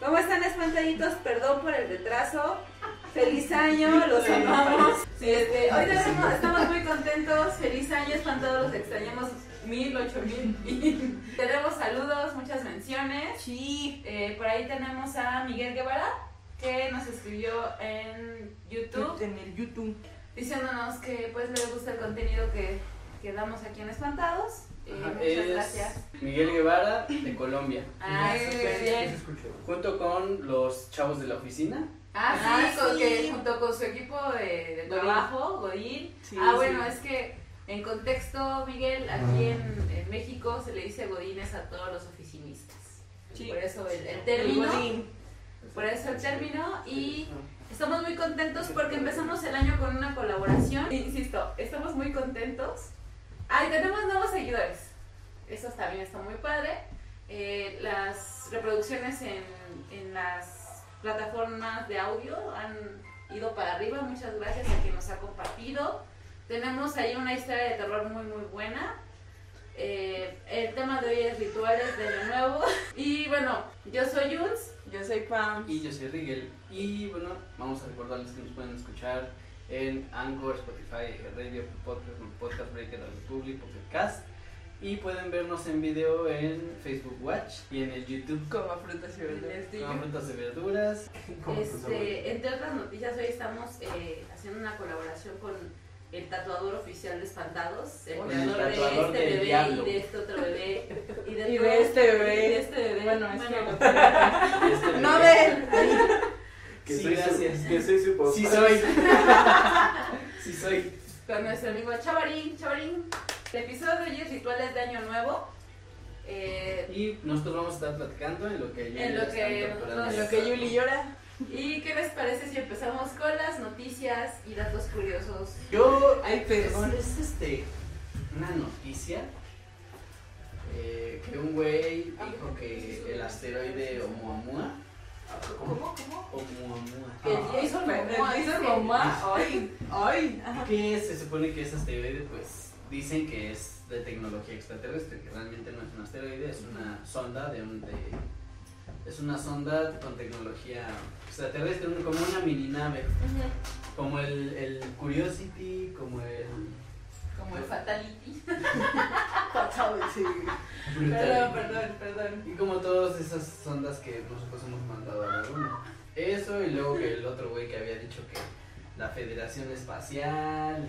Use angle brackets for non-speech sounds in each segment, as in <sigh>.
¿Cómo están espantaditos? Perdón por el retraso. Feliz año, los amamos. Este, hoy tenemos- estamos muy contentos. Feliz año, espantados, los extrañamos mil, ocho mil. <laughs> Y tenemos saludos, muchas menciones. Sí. Eh, por ahí tenemos a Miguel Guevara, que nos escribió en YouTube En el YouTube. diciéndonos que pues le gusta el contenido que, que damos aquí en Espantados. Eh, Ajá, es gracias. Miguel Guevara de Colombia. Súper bien. Junto con los chavos de la oficina. Ah, sí, Ah, con- sí. que junto con su equipo de, de Godín. trabajo, Godín. Sí, ah, bueno, es que en contexto, Miguel, aquí en, en México se le dice Godines a todos los oficinistas. Sí. Por eso el, término. Por eso el término. Y estamos muy contentos porque empezamos el año con una colaboración. Insisto, estamos muy contentos. Ah, y tenemos nuevos seguidores. Eso también está muy padre. Eh, las reproducciones en, en las plataformas de audio han ido para arriba. Muchas gracias a quien nos ha compartido. Tenemos ahí una historia de terror muy, muy buena. Eh, el tema de hoy es rituales de Año Nuevo. <laughs> Y bueno, yo soy Jules. Yo soy Pam. Y yo soy Rigel. Y bueno, vamos a recordarles que nos pueden escuchar en Anchor, Spotify, Radio Podcast, Podcast Breaker, Republic, Pocket Cast. Y pueden vernos en video en Facebook Watch y en el YouTube Como frutas y verduras. Con frutas y verduras. <laughs> Este, entre otras noticias, hoy estamos eh, haciendo una colaboración con el tatuador oficial de Espantados, el creador el de este bebé diablo. y de este otro bebé <laughs> y de, Y de este bebé. y de este bebé. Bueno, es Bueno, que. <laughs> Este No bebé. de él. Que Sí, soy gracias. Su, que soy su papá. Sí soy. <laughs> sí soy. con nuestro amigo Chavarín, Chavarín. El episodio de hoy es rituales de Año Nuevo. Eh, Y nosotros vamos a estar platicando en lo que En Yuli lo está que En lo que Yuli llora. ¿Y qué les parece si empezamos con las noticias y datos curiosos? Yo Ay, perdón. Es, es, este una noticia eh, que un güey dijo que el asteroide Oumuamua ¿Cómo? ¿Cómo? Oumuamua Momoa, Dice mamá. Ay. Ay. Que se supone que ese asteroide pues dicen que es de tecnología extraterrestre que realmente no es un asteroide es una sonda de un de, es una sonda con tecnología extraterrestre como una mini nave como el, el Curiosity como el Como el Fatality. Perdón, perdón, perdón. Y como todas esas sondas que nosotros hemos mandado a la luna. Eso y luego que el otro güey que había dicho que la Federación Espacial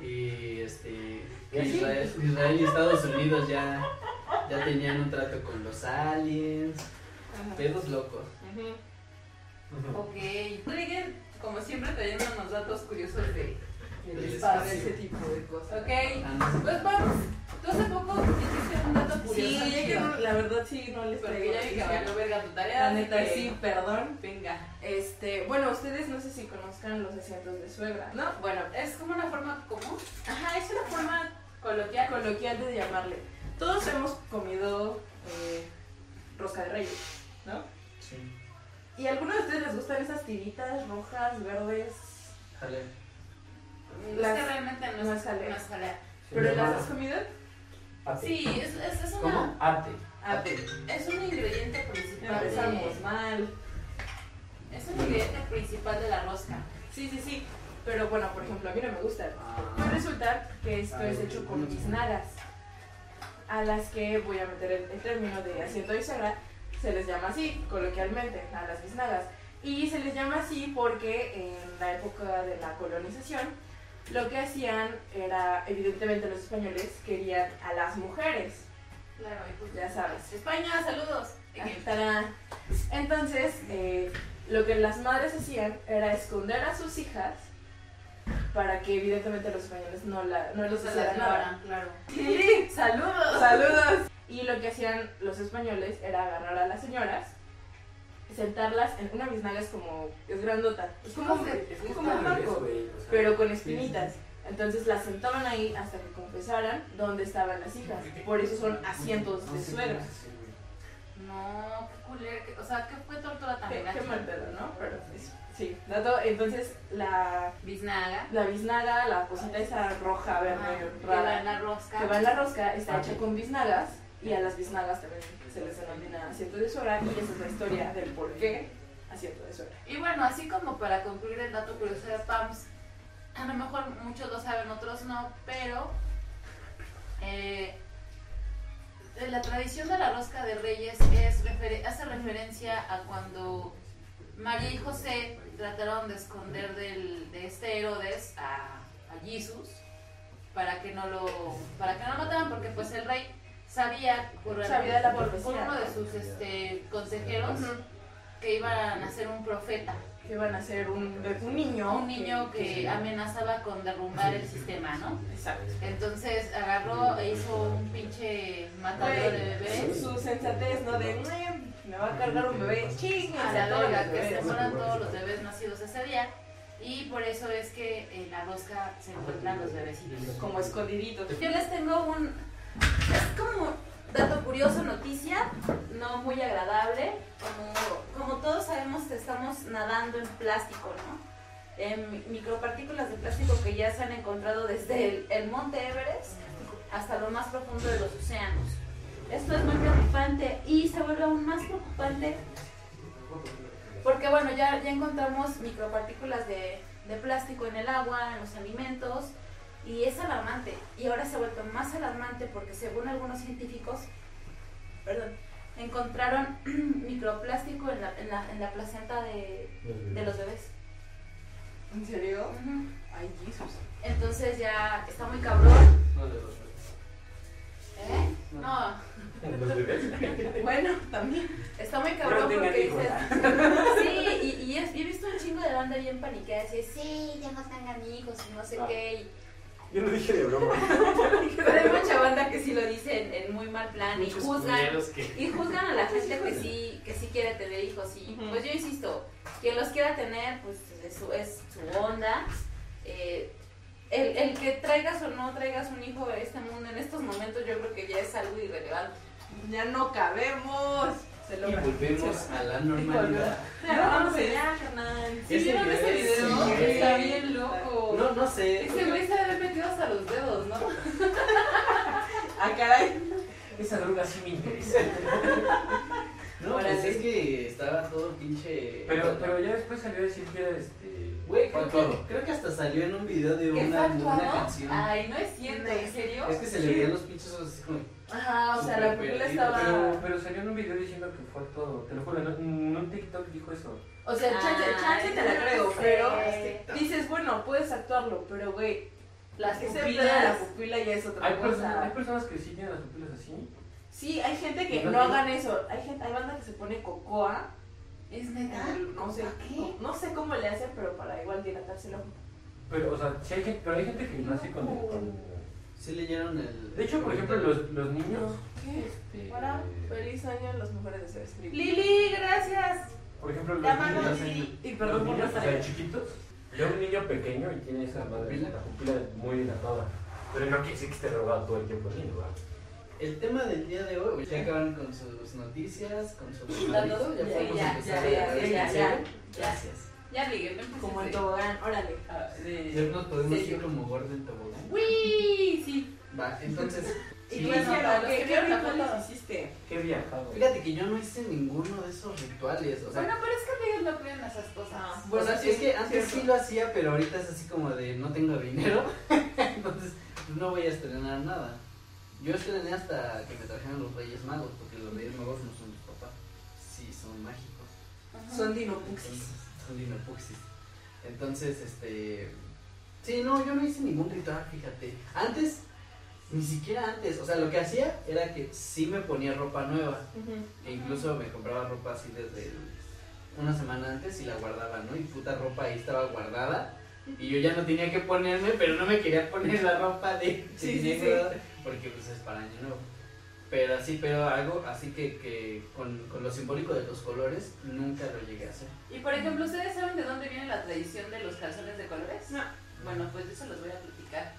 y, y, este Israel, Israel y Estados Unidos ya, ya tenían un trato con los aliens. Pedos locos. Ok. Rigel, como siempre, trayéndonos datos curiosos de, Del espacio. espacio, ese tipo de cosas. Ok. Ah, sé. Pues vamos. Tú hace poco hiciste un dato curioso. Sí, ya que no- la verdad sí no les Porque ya vi que valió verga tu tarea. La neta que- sí, perdón. Venga. Este, bueno, ustedes no sé si conozcan los asientos de suegra, ¿no? Bueno, es como una forma común. Ajá, es una forma coloquial. Coloquial de llamarle. Todos hemos comido eh, rosca de reyes, ¿no? Sí. ¿Y a alguno de ustedes les gustan esas tiritas rojas, verdes? Jale. Las- es que realmente no, no es es jalea. no es jalea. ¿Pero las has comido? Sí, es, es, es, una, ¿Cómo? Arte. Ah, es un ingrediente principal. Empezamos De, mal. es un ingrediente principal de la rosca. Sí, sí, sí. Pero bueno, por ejemplo, a mí no me gustan. Pues Ah, resulta que esto Ay, es hecho con biznagas, a las que voy a meter el, el término de asiento suegra, se les llama así, coloquialmente, a las biznagas. Y se les llama así porque en la época de la colonización, lo que hacían era, evidentemente los españoles querían a las mujeres, Claro, pues ya sabes. España, saludos. Entonces, eh, lo que las madres hacían era esconder a sus hijas para que evidentemente los españoles no, la, no les Los hicieran nada. claro. Sí, <laughs> Saludos. saludos. Y lo que hacían los españoles era agarrar a las señoras, sentarlas en una biznaga es como, es grandota, es como, un- es como un banco, pero con espinitas. Entonces las sentaban ahí hasta que confesaran dónde estaban las hijas. Por eso son asientos de suegra. No, qué culero. que- O sea, ¿qué fue tortura tan Qué, qué mal pedo, ¿no? Pero pues, sí. Dato, entonces la, Biznaga. la biznaga, la cosita esa roja, verde, Ajá, que va en rara, la rosca. que va en la rosca, está hecha con biznagas y a las biznagas también se les denomina asiento de suegra y esa es la historia del por qué asiento de suegra. Y bueno, así como para concluir el dato curioso de PAMS, a lo mejor muchos lo saben, otros no, pero eh, la tradición de la rosca de reyes hace referencia a cuando María y José trataron de esconder de este Herodes a, a Jesús para que no lo para que no lo mataran porque pues el rey sabía por, Sabía de la por- profecía, por uno de sus este, consejeros que iban a nacer un profeta Que iban a ser un, un niño. un niño que amenazaba con derrumbar el sistema, ¿no? Exacto. Entonces agarró e hizo un pinche matadero de bebés. su sensatez, ¿no? De, "Mm, me va a cargar un bebé, chingue, A la que se mueran todos los bebés nacidos ese día. Y por eso es que en la rosca se encuentran los bebecitos. Como escondiditos. Yo les tengo un. Como dato curioso, noticia, no muy agradable. Como, como todos sabemos, estamos nadando en plástico, ¿no? En mi- micropartículas de plástico que ya se han encontrado desde el, el monte Everest hasta lo más profundo de los océanos. Esto es muy preocupante y se vuelve aún más preocupante porque, bueno, ya, ya encontramos micropartículas de, de plástico en el agua, en los alimentos, y es alarmante. Y ahora se ha vuelto más alarmante porque, según algunos científicos, perdón, encontraron <clears throat> microplástico en la, en la, en la placenta de, de los bebés. ¿En serio? Ujú. Ay, Jesus. Entonces ya está muy cabrón. No, de los ¿Eh? No, ¿Los bebés? <laughs> Bueno, también. está muy cabrón porque dices. Sí, y, y es- y he visto un chingo de banda bien paniqueada. Así, sí, ya no tengan hijos y no sé Ah. qué. y- Yo lo dije de broma. <laughs> Pero hay mucha banda que sí lo dice en, en muy mal plan y juzgan, que. y juzgan a la gente que sí, que sí quiere tener hijos. Y pues yo insisto, quien los quiera tener, pues es su, es su onda. Eh, el, el que traigas o no traigas un hijo a este mundo en estos momentos, yo creo que ya es algo irrelevante. Ya no cabemos. Se Y volvemos a la normalidad. Claro, vamos pues. allá. ¿Sí Ese vieron ese video, sí. Está bien loco. No, no sé. Ese güey se había metido hasta los dedos, ¿no? <laughs> Ah, caray. Esa droga sí me interesa. <laughs> No, pues Órale. es que estaba todo pinche. Pero, pero ya después salió a decir que era este. Güey, creo que, todo. creo que hasta salió en un video de ¿Qué una, de una canción. Ay, no es cierto, ¿en serio? Es que se le veían los pinches ojos así como. Ajá, o sea, la película estaba. Pero, pero salió en un video diciendo que fue todo. Te lo juro, en un, en un TikTok dijo eso. O sea, chance, Ay, chance te la no creo, sé. pero dices, bueno, puedes actuarlo, pero güey, Las de la pupilas. pupila ya es otra Hay, personas, hay cosa. personas que sí tienen las pupilas así. Sí, hay gente que No, no no. hagan eso. Hay gente, hay banda que se pone cocoa. ¿Es neta? No sé, ¿Para qué? no, no sé cómo le hacen, pero para igual dilatárselo. Pero, o sea, sí hay gente, pero hay gente que nace con, con- Sí leyeron el. De hecho, por ejemplo, los, los niños. ¿Qué? este, Para, feliz año a las mujeres de ser escribir. Lili, gracias. Por ejemplo, los niños. Lili. Y Los perdón por niños, o sea, chiquitos. Yo un niño pequeño y tiene esa madre, la pupila muy dilatada. Pero no quiere decir que esté drogado todo el tiempo el niño, ¿verdad? El tema del día de hoy, ya acabaron con sus noticias, con su Datos, ya ya, podemos ya, empezar ya, a- ya, ya, ¿En ya. serio? Gracias. Ya, Miguel, no empieces Como en de- tobogán, órale. ah, de- Ya nos podemos serio. ir como gordo en tobogán. Uy, sí. Va, entonces. ¿Y sí, qué bueno, hicieron? para los ¿Qué, que qué vieron la rituales hiciste? Qué viajado. Fíjate que yo no hice ninguno de esos rituales. O sea, Bueno, pero es que Miguel no creen en esas cosas. Ah, o bueno, sea, sí, es que antes cierto. sí lo hacía, pero ahorita es así como de no tengo dinero. <laughs> Entonces, pues, no voy a estrenar nada. Yo estrené hasta que me trajeran los Reyes Magos, porque los Reyes Magos no son mis papás. Sí, son mágicos. Ajá. Son dinopuxis. Son dinopuxis. Entonces, este. Sí, no, yo no hice ningún ritual, fíjate. Antes, ni siquiera antes. O sea, lo que hacía era que sí me ponía ropa nueva. E incluso me compraba ropa así desde una semana antes y la guardaba, ¿no? Y puta ropa ahí estaba guardada. Y yo ya no tenía que ponerme, pero no me quería poner la ropa de, Sí, sí, negro, porque pues es para año nuevo. Pero así, pero algo así que, que con, con lo simbólico de los colores nunca lo llegué a hacer. Y por ejemplo, ¿ustedes saben de dónde viene la tradición de los calzones de colores? No. Bueno, pues eso les voy a platicar.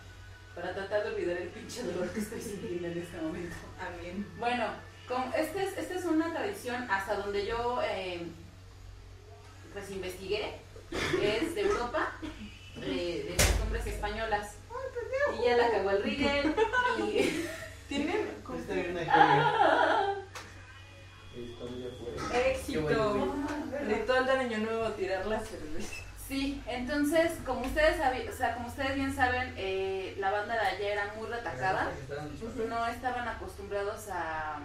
Para tratar de olvidar el pinche dolor que estoy sintiendo en este momento. Amén. Bueno, con, este es, esta es una tradición hasta donde yo eh, pues investigué, es de Europa, de, de costumbres españolas. Y ya la cagó el Rigel y... <laughs> ¿Tienen Está bien, joya. ¡Ah! Éxito. Ritual de año nuevo, tirar la cerveza. Sí, entonces, como ustedes o sea, como ustedes bien saben, eh, la banda de allá era muy retacada. No estaban acostumbrados a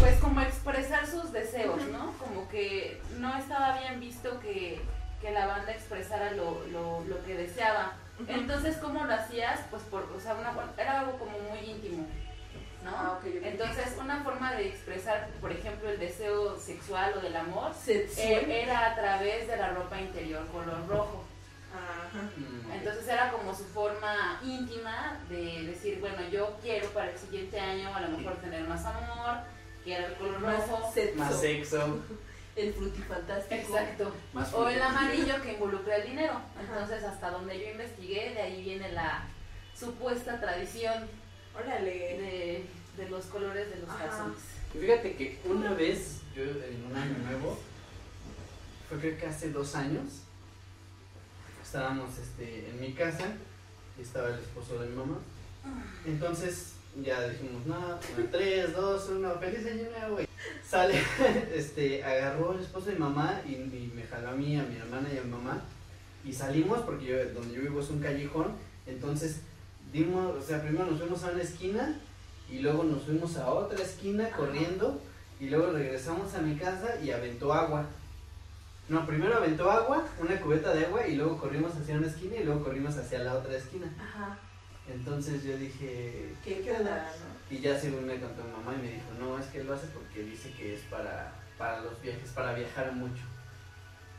pues como expresar sus deseos, ¿no? Como que no estaba bien visto que, que la banda expresara lo, lo, lo que deseaba. Entonces, ¿cómo lo hacías? Pues por, o sea, una, era algo como muy íntimo, ¿no? Ah. Entonces, una forma de expresar, por ejemplo, el deseo sexual o del amor eh, era a través de la ropa interior color rojo. Ajá. Mm. Entonces era como su forma íntima de decir, bueno, yo quiero para el siguiente año a lo mejor tener más amor, quiero el color rojo. Más sexo. Más sexo, <laughs> El frutifantástico. Exacto. más O el amarillo que involucra el dinero. Entonces, hasta donde yo investigué, de ahí viene la supuesta tradición Órale. de, de los colores de los Ajá. calzones. Y Fíjate que una vez, yo en un año nuevo, fue creo que hace dos años, estábamos este, en mi casa y estaba el esposo de mi mamá. Entonces ya dijimos, no, 3, 2, 1, feliz año nuevo. Y sale, <laughs> este, agarró el esposo de mi mamá y, y me jaló a mí, a mi hermana y a mi mamá. Y salimos porque yo, donde yo vivo es un callejón. Entonces dimos, o sea, primero nos fuimos a una esquina y luego nos fuimos a otra esquina corriendo y luego regresamos a mi casa y aventó agua. No, primero aventó agua, una cubeta de agua y luego corrimos hacia una esquina y luego corrimos hacia la otra esquina. Ajá. Entonces yo dije, ¿Qué no? Y ya según me contó mi mamá y me dijo, no, es que él lo hace porque dice que es para, para los viajes, para viajar mucho.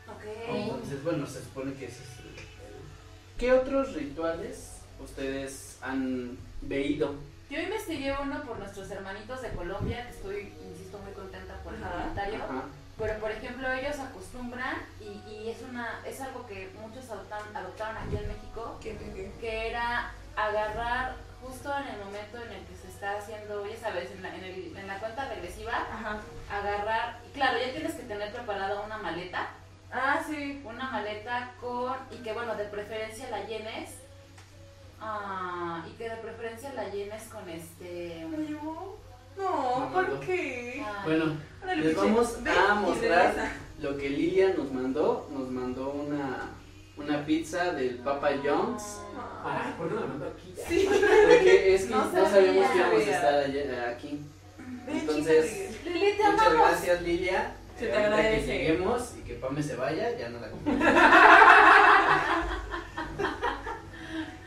Ok. Entonces, bueno, se supone que ese es el... el- ¿Qué otros rituales ustedes han veído? Yo investigué uno por nuestros hermanitos de Colombia, que estoy, insisto, muy contenta por el comentario. Ajá. Pero por ejemplo ellos acostumbran y, y es una es algo que muchos adoptan- adoptaron aquí en México, ¿Qué, qué, qué? que era agarrar justo en el momento en el que se está haciendo, ya sabes, en la, en el- en la cuenta regresiva, Ajá. agarrar, claro, ya tienes que tener preparada una maleta, Ah, sí. una maleta con, y que bueno, de preferencia la llenes, ah, y que de preferencia la llenes con este... ¿Me llevó? No, No, ¿por qué? ah, Bueno, les vamos a y mostrar lo que Lilia nos mandó. Nos mandó una, una pizza del Papa John's. Ay, ¿por qué no la mando aquí? Sí. <laughs> Porque es que No no, sabía. sabíamos que íbamos a estar allá- aquí. Ven, Entonces, Lili, te Muchas amamos. gracias Lilia. Se Eh, te agradece. que lleguemos y que Pame se vaya, ya no la compré. <laughs>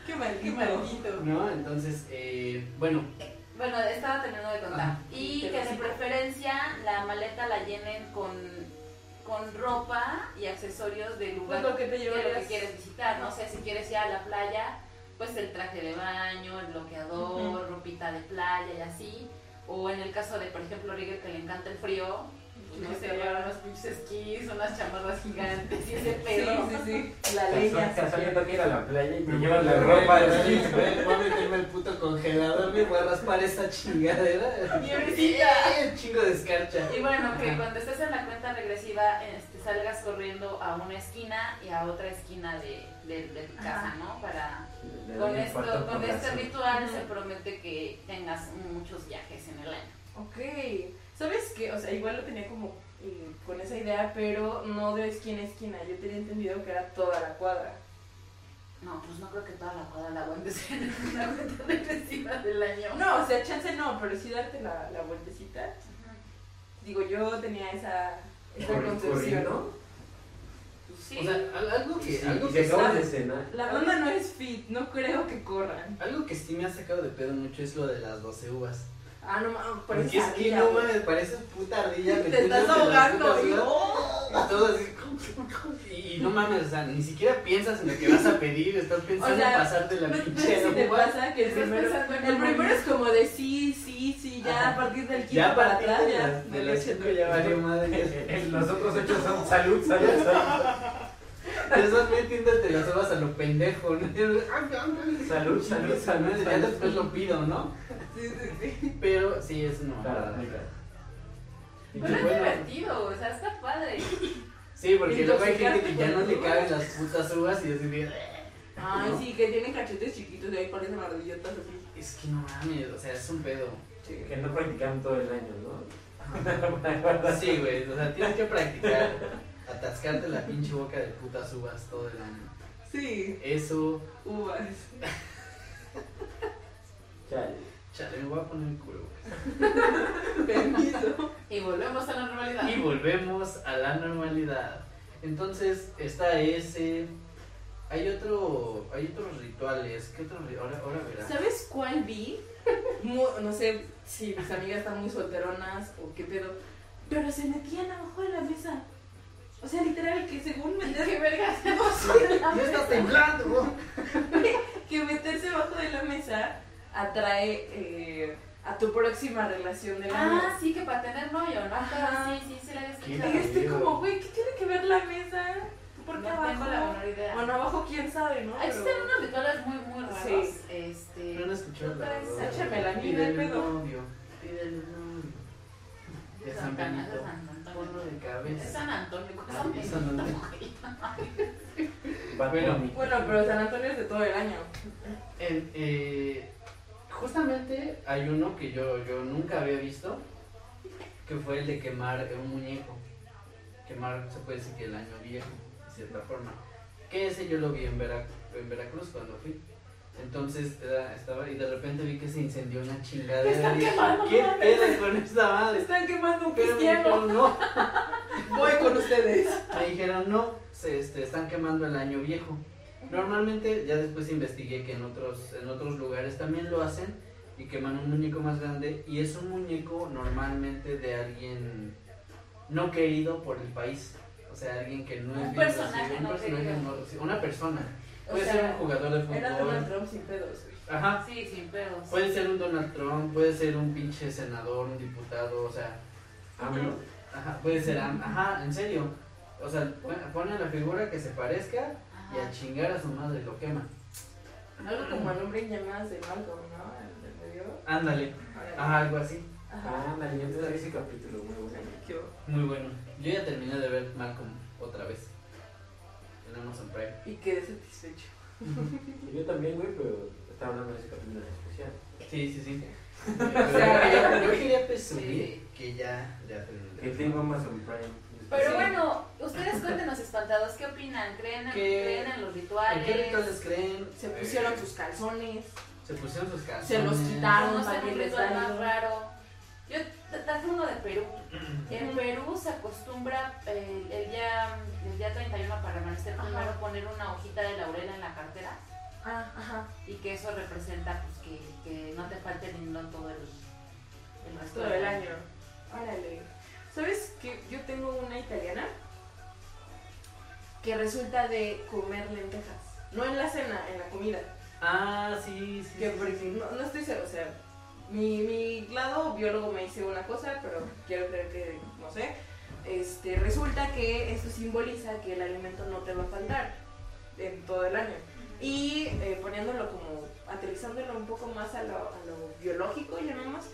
Qué maldito. Qué maldito. ¿No? Entonces, eh, bueno, Bueno, estaba terminando de contar. Ajá. Y que de preferencia la maleta la llenen con, con ropa y accesorios del lugar Pues lo que te de lo que quieres visitar. No sé, si quieres ir a la playa, pues el traje de baño, el bloqueador, ropita de playa y así. O en el caso de, por ejemplo, Rigger que le encanta el frío, no sé, llevar unos pinches esquís, unas chamarras gigantes y ese pedo. Sí, sí, sí. La leña. Casualmente que ir a la playa y Me llevan la ropa de voy a meterme el puto congelador, me voy a raspar esta chingadera. Nievecita. Un chingo de escarcha. Y bueno, que cuando estés en la cuenta regresiva este, salgas corriendo a una esquina y a otra esquina de, de, de tu casa, Ajá. ¿no? Para, con, esto, con este ritual se promete que tengas muchos viajes en el año. Ok. ¿Sabes qué? O sea, igual lo tenía como eh, con esa idea, pero no de esquina a esquina. Yo tenía entendido que era toda la cuadra. No, pues no creo que toda la cuadra la aguantes <laughs> en una cuenta regresiva del año. No, o sea, chance no, pero sí darte la, la vueltecita. Digo, yo tenía esa, esa concepción. corriendo. Pues sí. O sea, al- algo que, Sí, algo y que se acaba de cenar. La banda no es fit, no creo que corran. algo que sí me ha sacado de pedo mucho es lo de las 12 uvas. Ah, no mames, parece es que no mames, pareces puta ardilla. Te estás ahogando y todo así. Y no mames, o sea, ni siquiera piensas en lo que vas a pedir, estás pensando O sea, en pasarte la ¿No no pinche si te pasa que el primero, pensando en el morir. primero es como de sí, sí, sí, ya Ajá. a partir del quinto Ya para partir atrás de ya. de las cinco ya valió madre. Los otros ocho son salud, salud, salud. <laughs> Te estás metiéndote las uvas a lo pendejo, ¿no? Salud, salud, salud, Ya después lo pido, ¿no? Sí, sí, sí. Pero sí es una Claro, mamada. Pero es bueno, divertido, o sea, está padre. Sí, porque luego hay gente que ya no le caben las putas uvas y así de... Ay, sí, que tienen cachetes chiquitos y ahí parecen ardillotas así. Es que no mames, o sea, es un pedo. Sí. Que no practican todo el año, ¿no? <laughs> Sí, güey, o sea, tienes que practicar atascarte la pinche boca de putas uvas todo el año. Sí, Eso, uvas. Chale. Chale, me voy a poner el culo. <laughs> Permiso. Y volvemos a la normalidad. Y volvemos a la normalidad. Entonces, está ese. Hay otro, hay otros rituales. ¿Qué otros ri- Ahora, ahora verás. ¿Sabes cuál vi? No sé si mis amigas están muy solteronas o qué pedo, pero se metían abajo de la mesa. O sea, literal, que según ¿Qué meterse, vergas? <laughs> <laughs> Ya está temblando. que meterse abajo de la mesa atrae eh, a tu próxima relación del año. Ah, sí, que para tener novio, ¿no? Ajá. Sí, sí, sí, la había ¿Qué? Y escuchado. estoy como, güey, ¿qué tiene que ver la mesa? ¿Por qué No abajo? tengo la menor idea. Bueno, abajo quién sabe, ¿no? Existen Pero- unos rituales muy, muy raros. Sí. Este. No han escuchado la Otra vez, verdad. échamela a mí, Pídele no hay pedo. novio. Pídele un novio. De San Benito. de Antonio. Ponlo de Es cabeza. San Antonio, Ah, San es San. <laughs> Bad Bueno. Bueno, pero San Antonio es de todo el año. En, eh, justamente hay uno que yo, yo nunca había visto, que fue el de quemar un muñeco. Quemar, se puede decir que el año viejo, de cierta forma. Que ese yo lo vi en, Vera- en Veracruz cuando fui. Entonces estaba y de repente vi que se incendió una chingadera. Están quemando, ¿Qué mames". pedo con esta madre? Están quemando un Pero me dijeron, no, <laughs> Voy con ustedes. me dijeron, no, se este, están quemando el año viejo. Normalmente, ya después investigué que en otros, en otros lugares también lo hacen y queman un muñeco más grande y es un muñeco normalmente de alguien no querido por el país. O sea, alguien que no es Un bien personaje recibido, no un personaje querido. no una persona. O Puede sea, ser un jugador de Era Donald fútbol. Trump sin pedos. Ajá. Sí, sin pedos. Puede ser un Donald Trump, puede ser un pinche senador, un diputado, o sea, AMLO. Ajá, puede ser, am- ajá, en serio. O sea, pon- pone la figura que se parezca y a chingar a su madre lo quema. Algo como el hombre en llamas de Malcolm, ¿no? El medio. Ándale, ajá, algo así. Ajá. Ah, leyenda de ese capítulo, muy bueno. Muy bueno. Yo ya terminé de ver Malcolm otra vez. En Amazon Prime. Y quedé satisfecho. Yo también, güey, pero estaba hablando de ese capítulo en especial. Sí, sí, sí. <laughs> O sea, yo quería presumir Sí. que ya, ya terminé. Que tengo Amazon Prime. Pero Sí. bueno, ustedes cuéntenos espantados, ¿qué opinan? ¿Creen, en- ¿Qué- ¿creen en los ¿En rituales? qué rituales creen? Se Eh, pusieron sus calzones. Se pusieron sus calzones. Se los quitaron. A también un ritual más raro. Yo te traje uno de Perú. En Perú se acostumbra eh, el, día, el día 31 para amanecer primero poner una hojita de laurel en la cartera Ah, ajá. y que eso representa pues que, que no te falte dinero todo el, el resto Todo del el año. Órale. ¿Sabes que yo tengo una italiana que resulta de comer lentejas? No en la cena, en la comida. Ah, sí, sí. Que porque no, no estoy segura, o sea, mi, mi lado biólogo me dice una cosa, pero quiero creer que, no sé, este, resulta que esto simboliza que el alimento no te va a faltar en todo el año. Y eh, poniéndolo como, aterrizándolo un poco más a lo, a lo biológico, llamamos,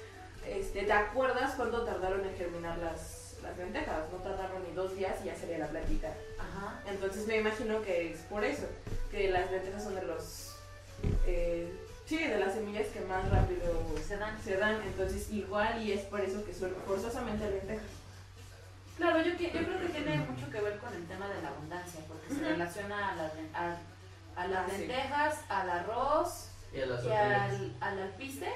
este, ¿te acuerdas cuánto tardaron en germinar las, las lentejas? No tardaron ni dos días y ya sería la platita. Ajá. Entonces me imagino que es por eso, que las lentejas son de los, eh, sí, de las semillas que más rápido Se dan. se dan, entonces igual y es por eso que son forzosamente lentejas. Claro, yo, yo creo que tiene mucho que ver con el tema de la abundancia, porque se relaciona a las, len- a, a las Ah, sí. lentejas, al arroz Y a las y hormigas. al, al alpiste.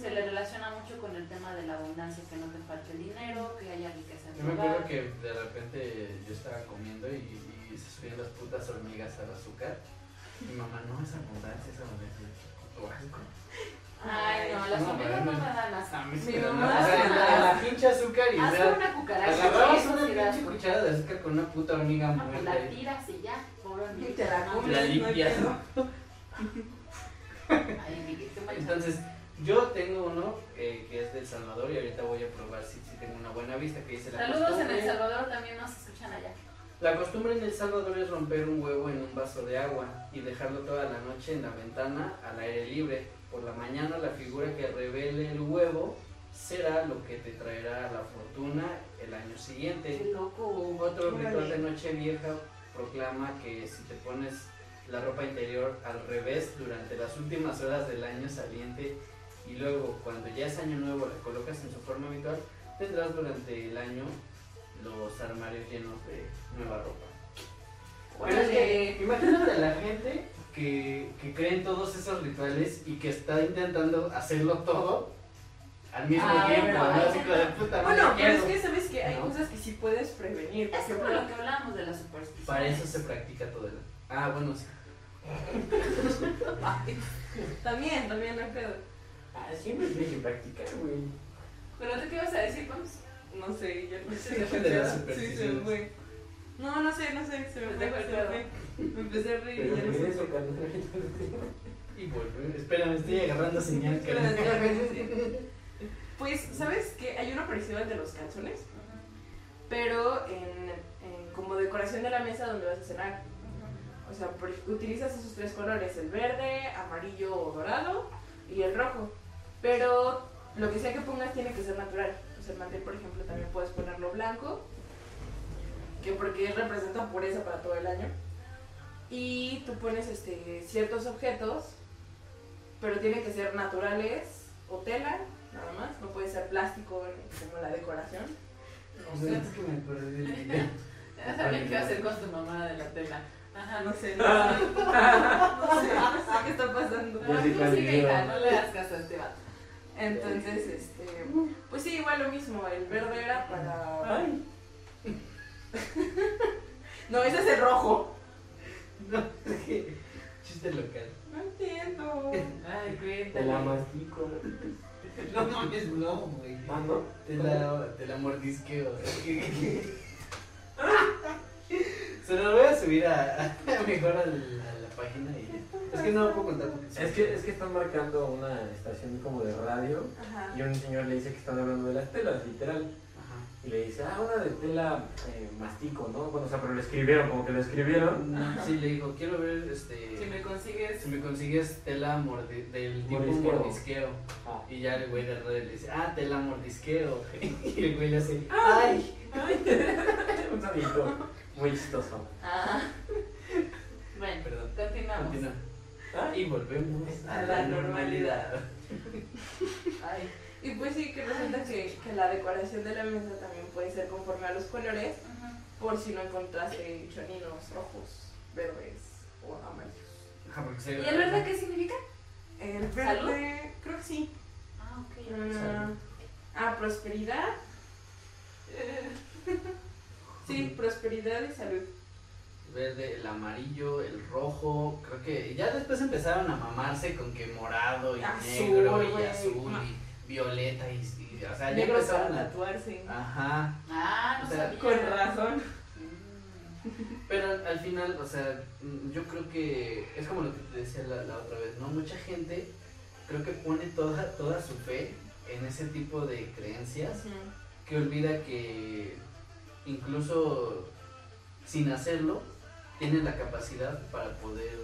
Se le relaciona mucho con el tema de la abundancia, que no te falte el dinero, que haya riqueza en Yo me acuerdo que de repente yo estaba comiendo y, y se subían las putas hormigas al azúcar. Mi mamá, no, es abundancia, es abundancia. Asco. Ay, no, las hormigas no me dan asco. Mi mamá. O sea, la, la pinche azúcar y Haz ya. una cucaracha. Agarrabas una pinche cuchara de azúcar con una puta hormiga pues la muerta. tiras y ya, pobre Y hormiga. te la comes, La limpias. Entonces, yo tengo uno eh, que es del Salvador y ahorita voy a probar si, si tengo una buena vista que dice la Saludos en costumbre- El Salvador, también nos escuchan allá. La costumbre en El Salvador es romper un huevo en un vaso de agua y dejarlo toda la noche en la ventana al aire libre. Por la mañana la figura que revele el huevo será lo que te traerá la fortuna el año siguiente. Qué loco. Otro ritual de Nochevieja proclama que si te pones la ropa interior al revés durante las últimas horas del año saliente, y luego cuando ya es año nuevo la colocas en su forma habitual, tendrás durante el año los armarios llenos de nueva ropa. Pero es que, imagínate a la gente que, que cree en todos esos rituales y que está intentando hacerlo todo al mismo Ah, tiempo, bueno, ¿no? Así como de puta madre, Bueno, ¿qué pero es que sabes que hay ¿No? cosas que sí puedes prevenir. Por Es como ejemplo, lo que hablábamos de la superstición. Para eso se practica todo el Ah, bueno, sí. <laughs> también, también no hay pedo. Ah, siempre tienes que practicar, güey. ¿Pero tú qué ibas a decir, Pons? No sé, yo no sé. De las Sí, se me fue. No, no sé, no sé, se me Se fue. se me fue. Me empecé a reír y Pero ya no sé. eso, carnal. Y vuelve. Espérame, estoy agarrando señal. Espera, espera, Pues, ¿sabes que Hay uno parecido al de los calzones, pero en, en como decoración de la mesa donde vas a cenar. O sea, utilizas esos tres colores, el verde, amarillo o dorado y el rojo. Pero lo que sea que pongas tiene que ser natural. O sea, el mantel, por ejemplo, también puedes ponerlo blanco, que porque representa pureza para todo el año. Y tú pones este, ciertos objetos, pero tienen que ser naturales o tela, nada más. No puede ser plástico como la decoración. No sé, es que me <laughs> video. Ya sabía qué hacer con tu mamá de la tela. Ajá, No sé, no sé. <laughs> No sé, no sé qué está pasando. No, hija, le hagas caso a este vato. Entonces, este, pues sí, igual lo mismo. El verde era para. Ay. <laughs> No, ese es el rojo. <laughs> No, es que. Chiste local. No entiendo. Ay, Te cuéntale. la mastico. No mames, no, güey. Ah, ¿no? Te la, te la mordisqueo. <laughs> Se lo voy a subir a, a <laughs> mejor a la, a la página y es que no lo puedo contar porque Es que, es que están marcando una estación como de radio Ajá. y un señor le dice que están hablando de las telas, literal. Y le dice, ah, una de tela eh, mastico, ¿no? Bueno, o sea, pero lo escribieron, como que lo escribieron. Sí, le digo, quiero ver este. Si me consigues. Si me consigues tela mordi- del tipo Mordisqueo. mordisqueo. Ah. Y ya el güey de radio le dice, ah, tela mordisqueo. <laughs> Y el güey le hace, ay. <laughs> un sonidito muy chistoso. Ah. Bueno, Perdón. continuamos. Continúa. Ah, Y volvemos A la normalidad. Ay. Y pues sí, que resulta que, que la decoración de la mesa también puede ser conforme a los colores, por si no encontraste choninos rojos, verdes o amarillos. Ajá, porque se- ¿Y el verde qué significa? El ¿Salud? verde, creo que sí. Ah, ok. Ah, ah, prosperidad. <laughs> Sí, prosperidad y salud. verde, el amarillo, el rojo, creo que ya después empezaron a mamarse con que morado y Azul, negro y azul y violeta y, y- o sea, ya empezaron a... tatuarse. Ajá, Ah, no O sea, sabía. Con razón. Mm. pero al, al final, o sea, yo creo que es como lo que te decía la, la otra vez, ¿no? Mucha gente creo que pone toda, toda su fe en ese tipo de creencias que olvida que incluso sin hacerlo tienen la capacidad para poder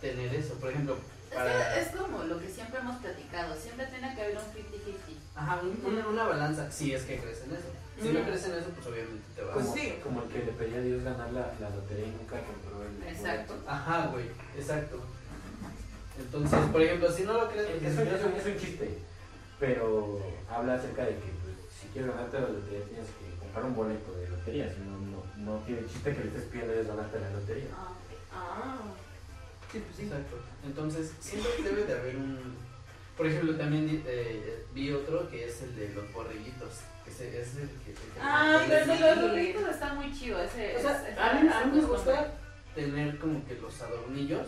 tener eso. Por ejemplo, para es como lo que siempre hemos platicado. Siempre tiene que haber un 50-50. ajá, un- una, una balanza, si es que crees en eso. Si no crees en eso, pues obviamente te va Pues a como, sí. como el que le pedía a Dios ganar la, la lotería y nunca compró el Exacto. Ajá, güey, exacto. Entonces, por ejemplo, si no lo crees, Es, un- es un- es un chiste, pero habla acerca de que pues, si quieres ganarte la lotería tienes que comprar un boleto de lotería, si no, no, no tiene chiste que le estés pidiendo a Dios ganarte la lotería. Ah, ok. Ah. Sí, pues sí. Exacto. Entonces, siempre debe de haber un... Por ejemplo, también eh, vi otro que es el de los borreguitos. Que se- es el que... el que- Ah, El pero de sí. los burritos está muy chido. Ese, O sea, es- a mí, me es- gusta tener como que los adornillos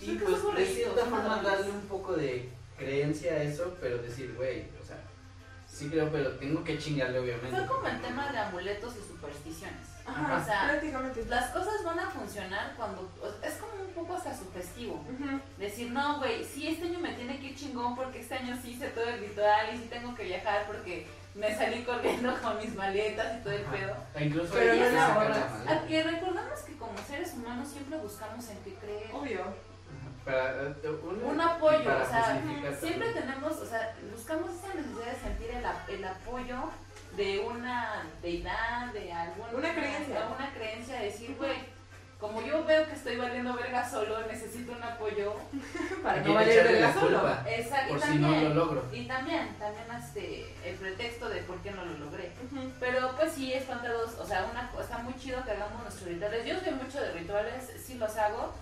y pues como de borreguitos, cierta forma darle un poco de creencia a eso, pero decir, güey, o sea, sí creo, pero tengo que chingarle obviamente. Fue como el tema de amuletos y supersticiones. Ajá, O sea, prácticamente. las cosas van a funcionar cuando. o- Es como un poco hasta sugestivo. Ujú. Decir, no, güey, sí, este año me tiene que ir chingón porque este año sí hice todo el ritual y sí tengo que viajar porque me salí corriendo con mis maletas y todo el Ajá. pedo. E incluso Pero no que. Ah, Y recordamos que como seres humanos siempre buscamos en qué creer. Obvio. Para, eh, una- Un apoyo, y para o sea, siempre tenemos, o sea, buscamos esa necesidad de sentir el, el apoyo de una deidad, de alguna Una creencia. de una creencia, de decir, güey, como yo veo que estoy valiendo verga solo, necesito un apoyo. <laughs> Para no valer verga solo. Exacto. Por y si también, no lo logro. Y también, también este, el pretexto de por qué no lo logré. Pero pues sí, espantados, o sea, una, co- está muy chido que hagamos nuestros rituales. Yo soy mucho de rituales, sí los hago,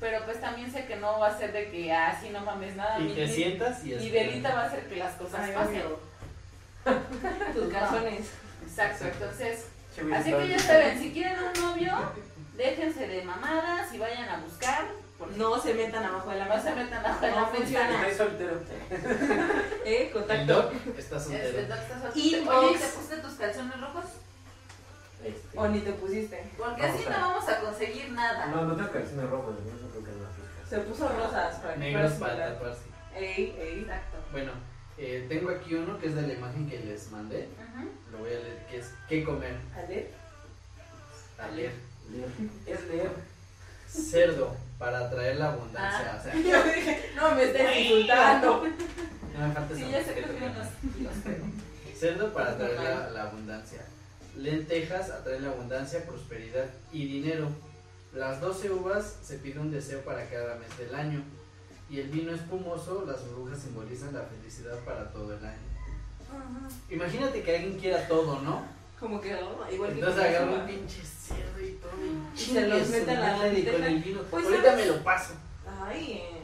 pero pues también sé que no va a ser de que, ah, sí, no mames nada. Y mi- te mi- sientas y velita va a hacer que las cosas Ay, pasen. obvio. <laughs> Tus calzones. Exacto, entonces, así que ya saben, si quieren un novio, déjense de mamadas y vayan a buscar. No se metan abajo de la no mesa. se metan abajo de No la mesa. funciona. Estoy soltero. <laughs> Eh, El contacto. doc está Este, soltero. Estás. Oye, ¿y ¿te pusiste tus calzones rojos? Este, O ni te pusiste. Porque Vamos así a- no vamos a conseguir nada. No, no tengo calzones rojos, no no creo que no. Se puso rosas para que Negros para taparse. Ey, ey. Exacto. Bueno, eh, tengo aquí uno que es de la imagen que les mandé. Lo voy a leer, que es ¿qué comer? Ale. A leer. Leer. Es leer. Cerdo para atraer la abundancia. Ah. O sea, <laughs> Yo dije, no me estés insultando. <laughs> no me falta Sí, esa ya sé que. Cerdo para atraer la, la abundancia. Lentejas atraen la abundancia, prosperidad y dinero. Las 12 uvas se pide un deseo para cada mes del año. Y el vino espumoso, las burbujas simbolizan la felicidad para todo el año. Imagínate que alguien quiera todo, ¿no? Como que oh, igual que Entonces con agarra un pinche cerdo y todo y se los mete en la y con el vino. Pues, Ahorita ¿sabes? me lo paso. Ay, eh.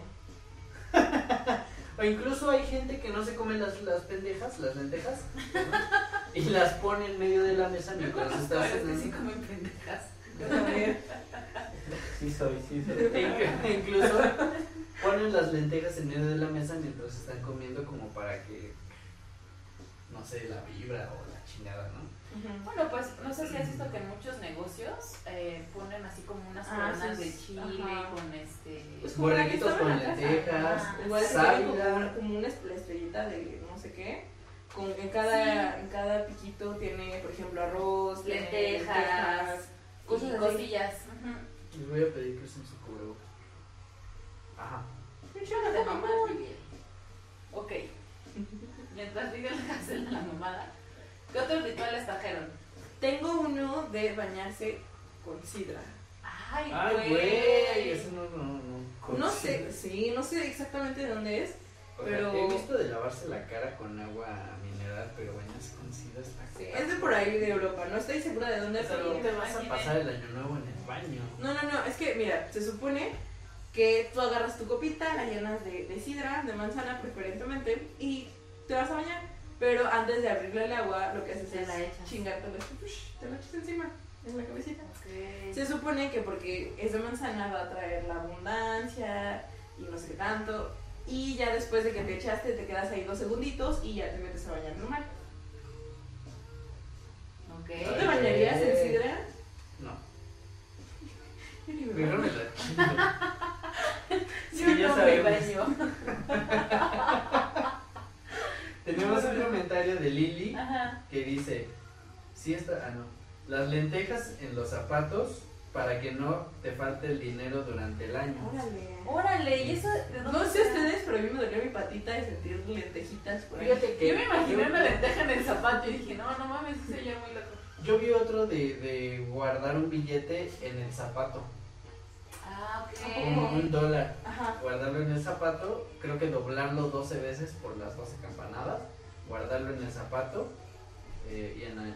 <laughs> O incluso hay gente que no se come las, las pendejas, las lentejas, y las pone en medio de la mesa mientras conozco está a que sí cenando. comen pendejas. A. <laughs> Sí soy, sí soy. E inc- <laughs> incluso ponen las lentejas en medio de la mesa mientras están comiendo como para que, no sé, la vibra o la chingada, ¿no? Bueno, pues no sé si has visto que en muchos negocios eh, ponen así como unas Ah, coronas sí, de chile Ajá. con este. Pues Borreguitos con lentejas, Ah, Igual como, sábila. una- como una la estrellita de no sé qué. Con, en, cada, en cada piquito tiene, por ejemplo, arroz, lentejas, cosas y cosillas. Les voy a pedir que usen su cubrebocas. Ajá. Yo <laughs> de mamá, Miguel. Ok. Mientras Miguel hace la mamada, ¿qué otros rituales trajeron? Tengo uno de bañarse con sidra. Ay, Ay, güey, eso no, no, no. No sé, sí, no sé exactamente de dónde es. O sea, Pero- he visto de lavarse la cara con agua mineral, pero bañarse con sidra está Sí, es de por ahí de Europa, no estoy segura de dónde, sea, pero... no te vas a pasar el año nuevo en el baño. No, no, no, es que mira, se supone que tú agarras tu copita, la llenas de, de sidra, de manzana preferentemente, y te vas a bañar. Pero antes de abrirle el agua, lo que haces es chingarte la te la echas encima, en la cabecita. Se supone que porque es de manzana va a traer la abundancia y no sé qué tanto. Y ya después de que te echaste, te quedas ahí dos segunditos y ya te metes a bañar normal. ¿Tú te bañarías en sidra? Primero me baño. la chingo. Yo Sí, ya no me sabemos. baño. <laughs> Tenemos un comentario de Lili Ajá. que dice: Sí, está. Ah, no. Las lentejas en los zapatos para que no te falte el dinero durante el año. Órale. Órale, ¿y eso No sé ustedes, pero a mí me dolió mi patita de sentir lentejitas por ahí. Fíjate que. Yo me imaginé una lenteja en el zapato y dije, no, no mames, eso ya muy loco. Yo vi otro de, de guardar un billete en el zapato, Ah, como ok. un dólar. Ajá. Guardarlo en el zapato, creo que doblarlo 12 veces por las 12 campanadas, guardarlo en el zapato eh, y en, eh,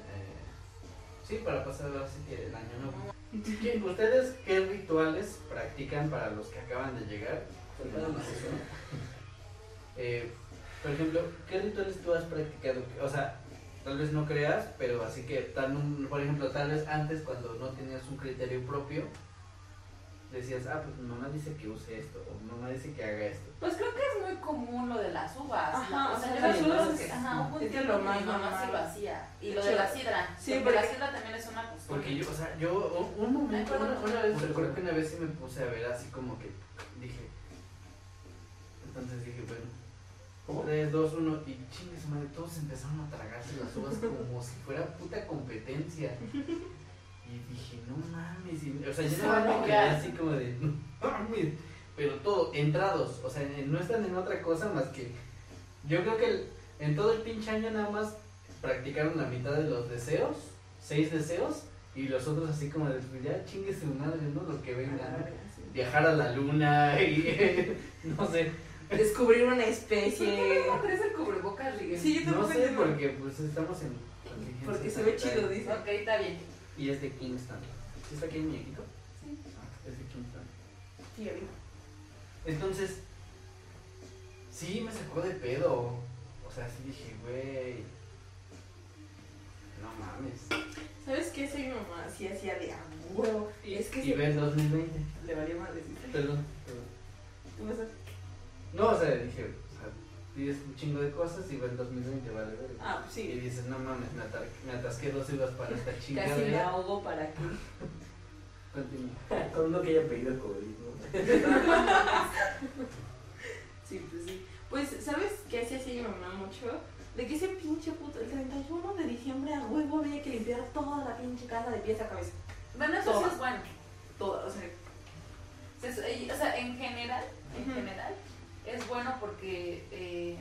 sí, para pasar así que el año nuevo. ¿Qué- <laughs> ¿Ustedes qué rituales practican para los que acaban de llegar? Nada más eso, ¿no? Eh, por ejemplo, ¿qué rituales tú has practicado? O sea, tal vez no creas, pero así que, tal, por ejemplo, tal vez antes cuando no tenías un criterio propio, decías, ah, pues mi mamá dice que use esto, o mi mamá dice que haga esto. Pues creo que es muy común lo de las uvas. Ajá, ¿no? o sea, yo las uvas que- ajá, es que lo que más mi mamá sí lo hacía. Y De lo hecho, de la sidra. sí, porque, porque- la sidra también es una costumbre. Porque yo, o sea, yo un- momento, Me una, vez, recuerdo que una vez sí me puse a ver así como que dije, entonces dije, bueno. 3, 2, 1 y chingue su madre, todos empezaron a tragarse las uvas como si fuera puta competencia. Y dije, no mames, y- o sea, yo más me quedé así como de, no mames, pero todo, entrados, o sea, no están en otra cosa más que, yo creo que el- en todo el pinche año nada más practicaron la mitad de los deseos, seis deseos, Y los otros así como de, pues ya chingue su madre, ¿no? Lo que venga, ¿no? Viajar a la luna y <laughs> no sé. Descubrir una especie. ¿Cómo traes el cubrebocas, Rigue? Sí, yo No tampoco sé, entiendo. porque pues estamos en Porque se ve chido, dice. Ok, está bien. Y es de Kingston. ¿Sí está aquí en México? Sí. Ah, es de Kingston. Sí, ya vi. Entonces, sí me sacó de pedo. O sea, sí dije, güey. No mames. ¿Sabes qué? Soy mamá así hacía de a huevo. Es que y se- ve el 2020. le valía madre. ¿sí? Perdón, perdón. ¿Qué pasó? No, o sea, dije, o sea, pides un chingo de cosas y ve el 2020, vale, vale. Ah, pues Y sí. dices, no mames, me, atar- me atasqué dos uvas para esta <laughs> Casi me ahogo para que. <laughs> Continúa. Con uno que haya pedido COVID, ¿no? <laughs> Sí, pues sí. Pues, ¿sabes qué hacía así mi mamá mucho? De que ese pinche puto, el 31 de diciembre a huevo había que limpiar toda la pinche casa de pies a cabeza. Bueno, eso sí es bueno. Toda, o sea. Se- se- O sea, en general, en general, es bueno porque... eh,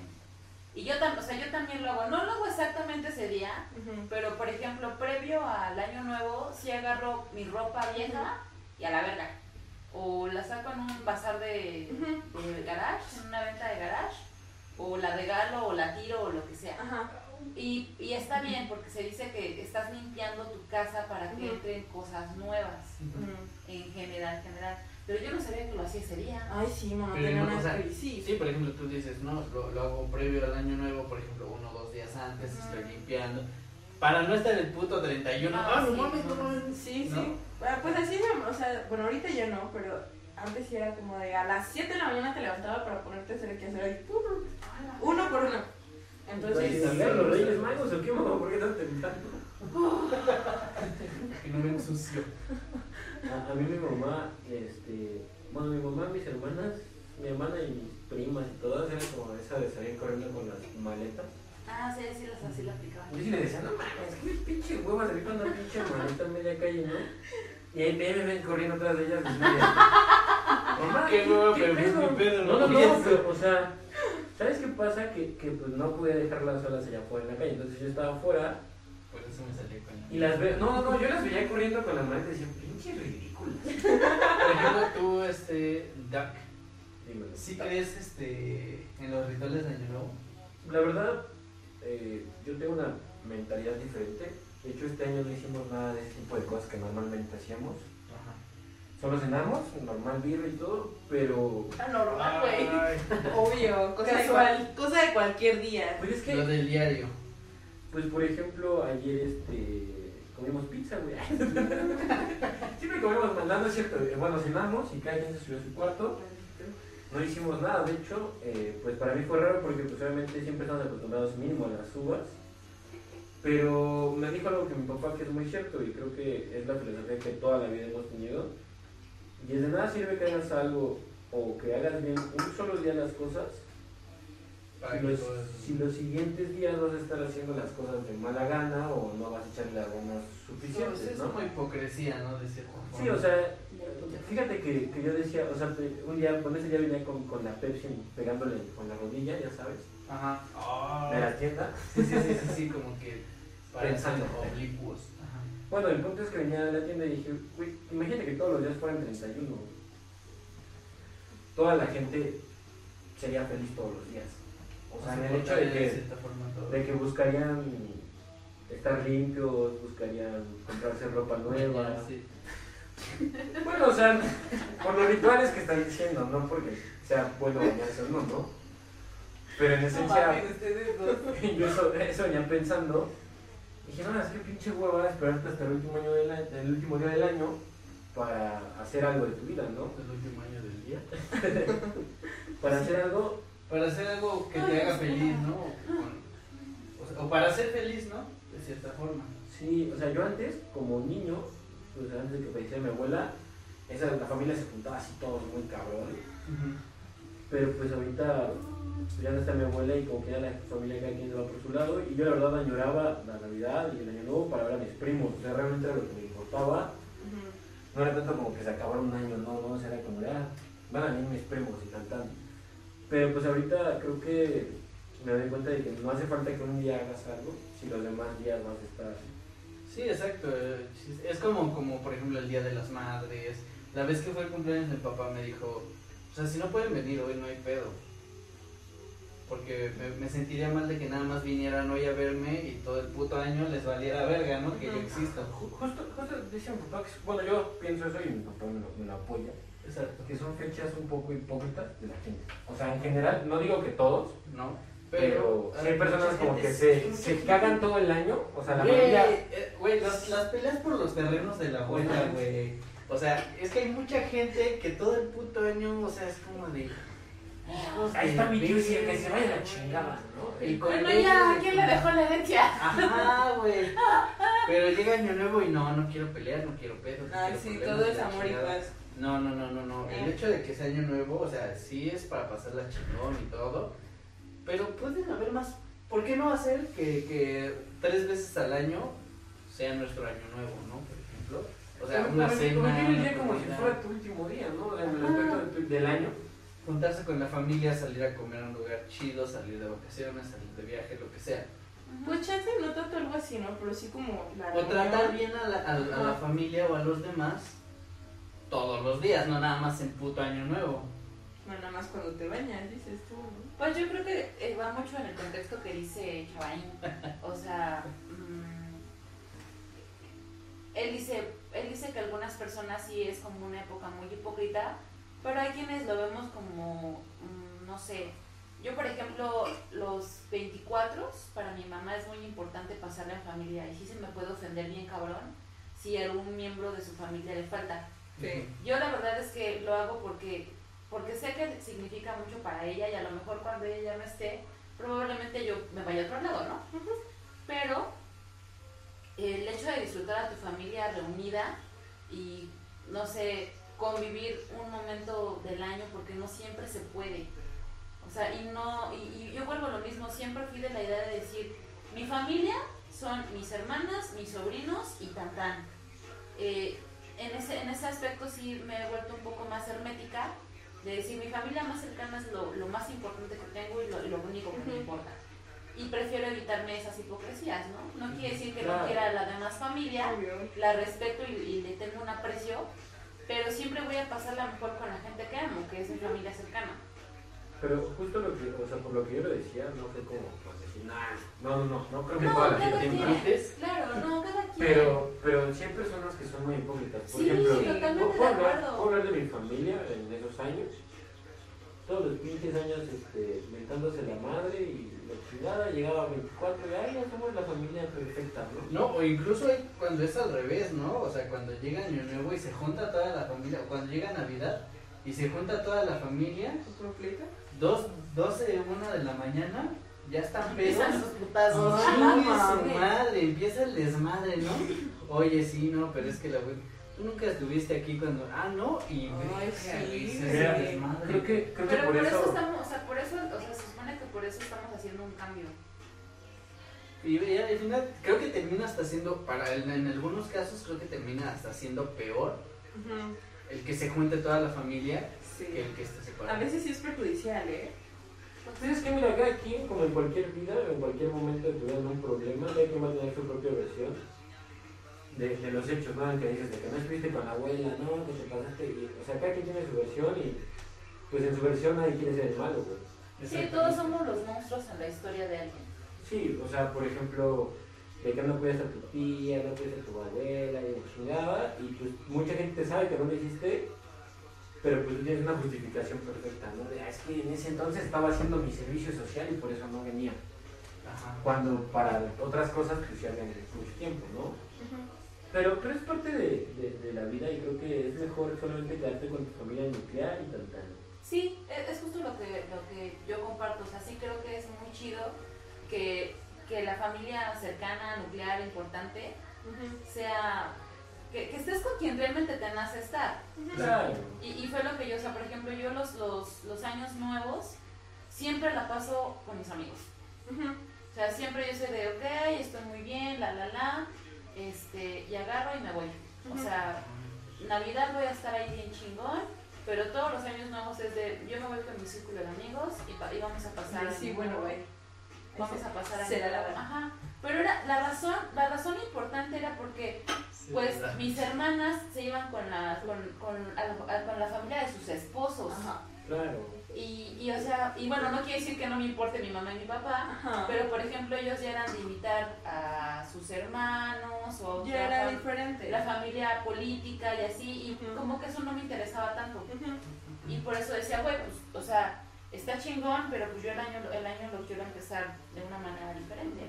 y yo, tam- o sea, yo también lo hago. No lo hago exactamente ese día, pero por ejemplo, previo al año nuevo, sí agarro mi ropa vieja y a la verga. O la saco en un bazar de, garage, en una venta de garage, o la regalo, o la tiro, o lo que sea. Y, y está bien porque se dice que estás limpiando tu casa para que entren cosas nuevas, en general, general. Pero yo no sabía que lo hacía ese día. Ay, sí, mamá, Pero tenía no, una o sea, sí. Sí, por ejemplo, tú dices, no, lo, lo hago previo al año nuevo, por ejemplo, uno o dos días antes, Ujú. estoy limpiando. Para no estar el puto 31. Ah, Ah, no sí, mames, no mames. Sí, sí. Ah, Pues así, me- o sea, bueno, ahorita ya no, pero antes sí era como de a las 7 de la mañana te levantaba para ponerte a hacer el quehacer ahí. Uno por uno. Entonces, Entonces, ¿llegaron los Reyes Magos o qué, mamá? ¿Por qué tan temprano? <laughs> Que no me ensucio. A, a mí mi mamá, este, bueno, mi mamá, mis hermanas, mi hermana y mis primas y todas eran como esa de salir corriendo con las maletas. Ah, sí, sí, las así la aplicaba. Yo sí le decía, no mames, qué pinche hueva salir con una pinche maleta en media calle, ¿no? Y ahí me ven corriendo atrás de ellas. <laughs> Mamá, Qué hueva, ¿qué pero pedo? mi pedo No, no no, pero, o sea, ¿sabes qué pasa? Que, que pues no podía dejarlas solas allá afuera en la calle, entonces yo estaba afuera Por eso me salí con y las veo, no, no, yo las veía corriendo con la maleta y decía, pinche ridículas. <laughs> Por ejemplo, tú, este, Duck, Dímelo. ¿sí crees este, en los rituales de Año Nuevo? La verdad, eh, yo tengo una mentalidad diferente. De hecho, este año no hicimos nada de ese tipo de cosas que normalmente hacíamos. Ajá. Solo cenamos, normal birra y todo, pero... Ah, normal, güey. <laughs> Obvio, cosa de, cual- cosa de cualquier día. Pues es que, Lo del diario. Pues por ejemplo, ayer este, comimos pizza, güey. <laughs> Siempre comemos mandando, cierto. eh, Bueno, cenamos y cada quien se subió a su cuarto. No hicimos nada, de hecho, eh, pues para mí fue raro porque pues obviamente siempre estamos acostumbrados mínimo a las uvas. Pero me dijo algo que mi papá que es muy cierto y creo que es la filosofía que toda la vida hemos tenido. Y es de nada sirve que hagas algo o que hagas bien un solo día las cosas si los, si siguientes días vas a estar haciendo las cosas de mala gana o no vas a echarle las ganas Pues suficientes, es ¿no? como hipocresía, ¿no? De cierta forma. Sí, o sea, fíjate que, que yo decía, o sea, un día, con ese día venía con, con la Pepsi pegándole con la rodilla, ya sabes, Ajá. de la tienda. Sí, sí, sí, sí, sí, como que Pensando. oblicuos. Ajá. Bueno, el punto es que venía de la tienda y dije, güey, imagínate que todos los días fueran 31. Toda la gente sería feliz todos los días. O sea, en el hecho de de que, de que buscarían estar limpios, buscarían comprarse ropa nueva. Sí. <laughs> Bueno, o sea, por los rituales que están diciendo, no porque sea bueno bañarse o no, ¿no? Pero en esencia, <laughs> yo eso, eso venía pensando. Dije, no, es que pinche hueva esperarte hasta el último, año del año, el último día del año para hacer algo de tu vida, ¿no? El último año del día. <laughs> Para hacer algo, Para hacer algo que te haga feliz, ¿no? O, o sea, o para ser feliz, ¿no? De cierta forma. sí, o sea, yo antes, como niño, pues antes de que falleciera mi abuela, esa, la familia se juntaba así todos muy cabrón. Pero pues ahorita pues, ya no está mi abuela y como que ya la familia cada quien se va por su lado. Y yo la verdad añoraba la Navidad y el Año Nuevo para ver a mis primos. O sea, realmente era lo que me importaba. No era tanto como que se acabara un año, no, no, o sea, era como de, ah, van a venir mis primos y cantando. Pero pues ahorita creo que me doy cuenta de que no hace falta que un día hagas algo si los demás días vas a estar Sí, exacto. eh, Es como, como, por ejemplo, el Día de las Madres. La vez que fue el cumpleaños del papá me dijo, o sea, si no pueden venir hoy, no hay pedo. Porque me, me sentiría mal de que nada más vinieran hoy a verme y todo el puto año les valiera verga, ¿no? Que yo. Ju- Justo, justo dice mi papá que, bueno, yo pienso eso y mi papá me lo, me lo apoya, Exacto. que son fechas un poco hipócritas de la gente. O sea, en general, no digo que todos, ¿No? pero, hay hay personas como que se, se cagan todo el año, o sea, la Güey, mayoría... eh, güey, las, las peleas por los terrenos de la abuela, güey. O sea, es que hay mucha gente que todo el puto año, o sea, es como de. hijos Ahí está mi sí, que se vaya la güey. chingada, ¿no? Con Bueno, ya, ¿quién le dejó la herencia? Ajá, güey. <laughs> Pero llega año nuevo y no, no quiero pelear, no quiero pedos. no Ay, quiero sí, todo es amor y paz. No, no, no, no, no. El hecho de que sea año nuevo, o sea, sí es para pasarla chingón y todo. Pero pueden haber más. ¿Por qué no hacer que, que tres veces al año sea nuestro año nuevo, no? Por ejemplo. O sea, Pero- una pero cena. el una día como si fuera tu último día, ¿no? En el aspecto del año. Juntarse con la familia, salir a comer a un lugar chido, salir de vacaciones, salir de viaje, lo que sea. Pues chance no tanto algo así, ¿no? Pero sí como la O tratar bien a la, a, a la Ajá. familia o a los demás todos los días, no nada más en puto año nuevo. No, nada más cuando te bañas, dices tú. Pues yo creo que eh, va mucho en el contexto que dice Chavaín. O sea, mm, él dice, él dice que algunas personas sí es como una época muy hipócrita, pero hay quienes lo vemos como, mm, no sé, yo por ejemplo, los 24 para mi mamá es muy importante pasarla en familia y sí se me puede ofender bien cabrón si algún miembro de su familia le falta. Sí. Yo la verdad es que lo hago porque, porque sé que significa mucho para ella y a lo mejor cuando ella ya no esté, probablemente yo me vaya a otro lado, ¿no? Pero el hecho de disfrutar a tu familia reunida y, no sé, convivir un momento del año porque no siempre se puede. O sea, y no, y, y yo vuelvo a lo mismo, siempre fui de la idea de decir, mi familia son mis hermanas, mis sobrinos y tan tan. En ese, aspecto sí me he vuelto un poco más hermética, de decir mi familia más cercana es lo, lo más importante que tengo y lo, y lo único que me importa. Y prefiero evitarme esas hipocresías, ¿no? No quiere decir que Claro. no quiera a la demás familia, la respeto y, y le tengo un aprecio, pero siempre voy a pasarla mejor con la gente que amo, que es mi familia cercana. Pero justo lo que, o sea, por lo que yo lo decía, no fue como. No, no, no, no creo que No, toda la cada gente quien. antes, Claro, no, cada quien. pero, pero sí hay personas que son muy hipócritas. Por Sí, ejemplo, totalmente ¿puedo, de puedo hablar, acuerdo. puedo hablar de mi familia en esos años? Todos los pinches años este, mentándose la madre y la chingada, llegaba a 24 y ay, ya somos la familia perfecta, ¿no? No, o incluso hay cuando es al revés, ¿no? O sea, cuando llega Año Nuevo y se junta toda la familia, o cuando llega Navidad y se junta toda la familia, dos, 12, una de la mañana, ya están pedos. Putazos. Ah, su madre, empieza el desmadre, ¿no? Oye, sí, no, pero es que la güey, tú nunca estuviste aquí cuando, ah, no, y Ay, sí, desmadre. Creo que, creo que Pero por, por eso eso, estamos, o sea, por eso, o sea, se supone que por eso estamos haciendo un cambio. Y ya, al final, creo que termina hasta siendo, para el- en algunos casos, creo que termina hasta siendo peor Ujú. el que se junte toda la familia Sí. que el que esté A separado. veces sí es perjudicial, ¿eh? Pues es que mira, cada quien, como en cualquier vida, en cualquier momento de tu vida, en un problema, hay que mantener su propia versión de, de los hechos, ¿no? Que dices de que no estuviste con la abuela, no, que te pasaste. y- o sea, cada quien tiene su versión y pues en su versión nadie quiere ser el malo, güey. Sí, todos somos los monstruos en la historia de alguien. Sí, o sea, por ejemplo, de que no puedes a tu tía, no puedes a tu abuela y la chingada, y pues mucha gente sabe que no lo hiciste, pero pues tú tienes una justificación perfecta, ¿no? De, "Ah, es que en ese entonces estaba haciendo mi servicio social y por eso no venía. Ajá. Cuando para otras cosas pues ya habían mucho tiempo, ¿no? Pero, pero es parte de, de- de la vida y creo que es mejor solamente quedarte con tu familia nuclear y tal, tal. Sí, es, es justo lo que, lo que yo comparto. O sea, sí creo que es muy chido que, que la familia cercana, nuclear, importante, sea. Que, que estés con quien realmente te nace estar. Claro. Y, y fue lo que yo, o sea, por ejemplo, yo los, los, los años nuevos siempre la paso con mis amigos. O sea, siempre yo soy de, ok, estoy muy bien, la, la, la, este, y agarro y me voy. O sea, Navidad voy a estar ahí bien chingón, pero todos los años nuevos es de, yo me voy con mi círculo de amigos y, pa- y vamos a pasar. Sí, bueno, nuevo. güey. Vamos a pasar Será la verdad. Ajá. Pero era, la razón, la razón importante era porque pues ¿verdad? mis hermanas se iban con la, con, con, a- a- con la familia de sus esposos. Ajá. Claro. Y, y, o sea, y bueno, no quiere decir que no me importe mi mamá y mi papá, Ajá. pero por ejemplo ellos ya eran de invitar a sus hermanos o ya otra era diferente. la familia política y así, y como que eso no me interesaba tanto. Y por eso decía, güey, pues, o sea, está chingón, pero pues yo el año, el año lo quiero empezar de una manera diferente.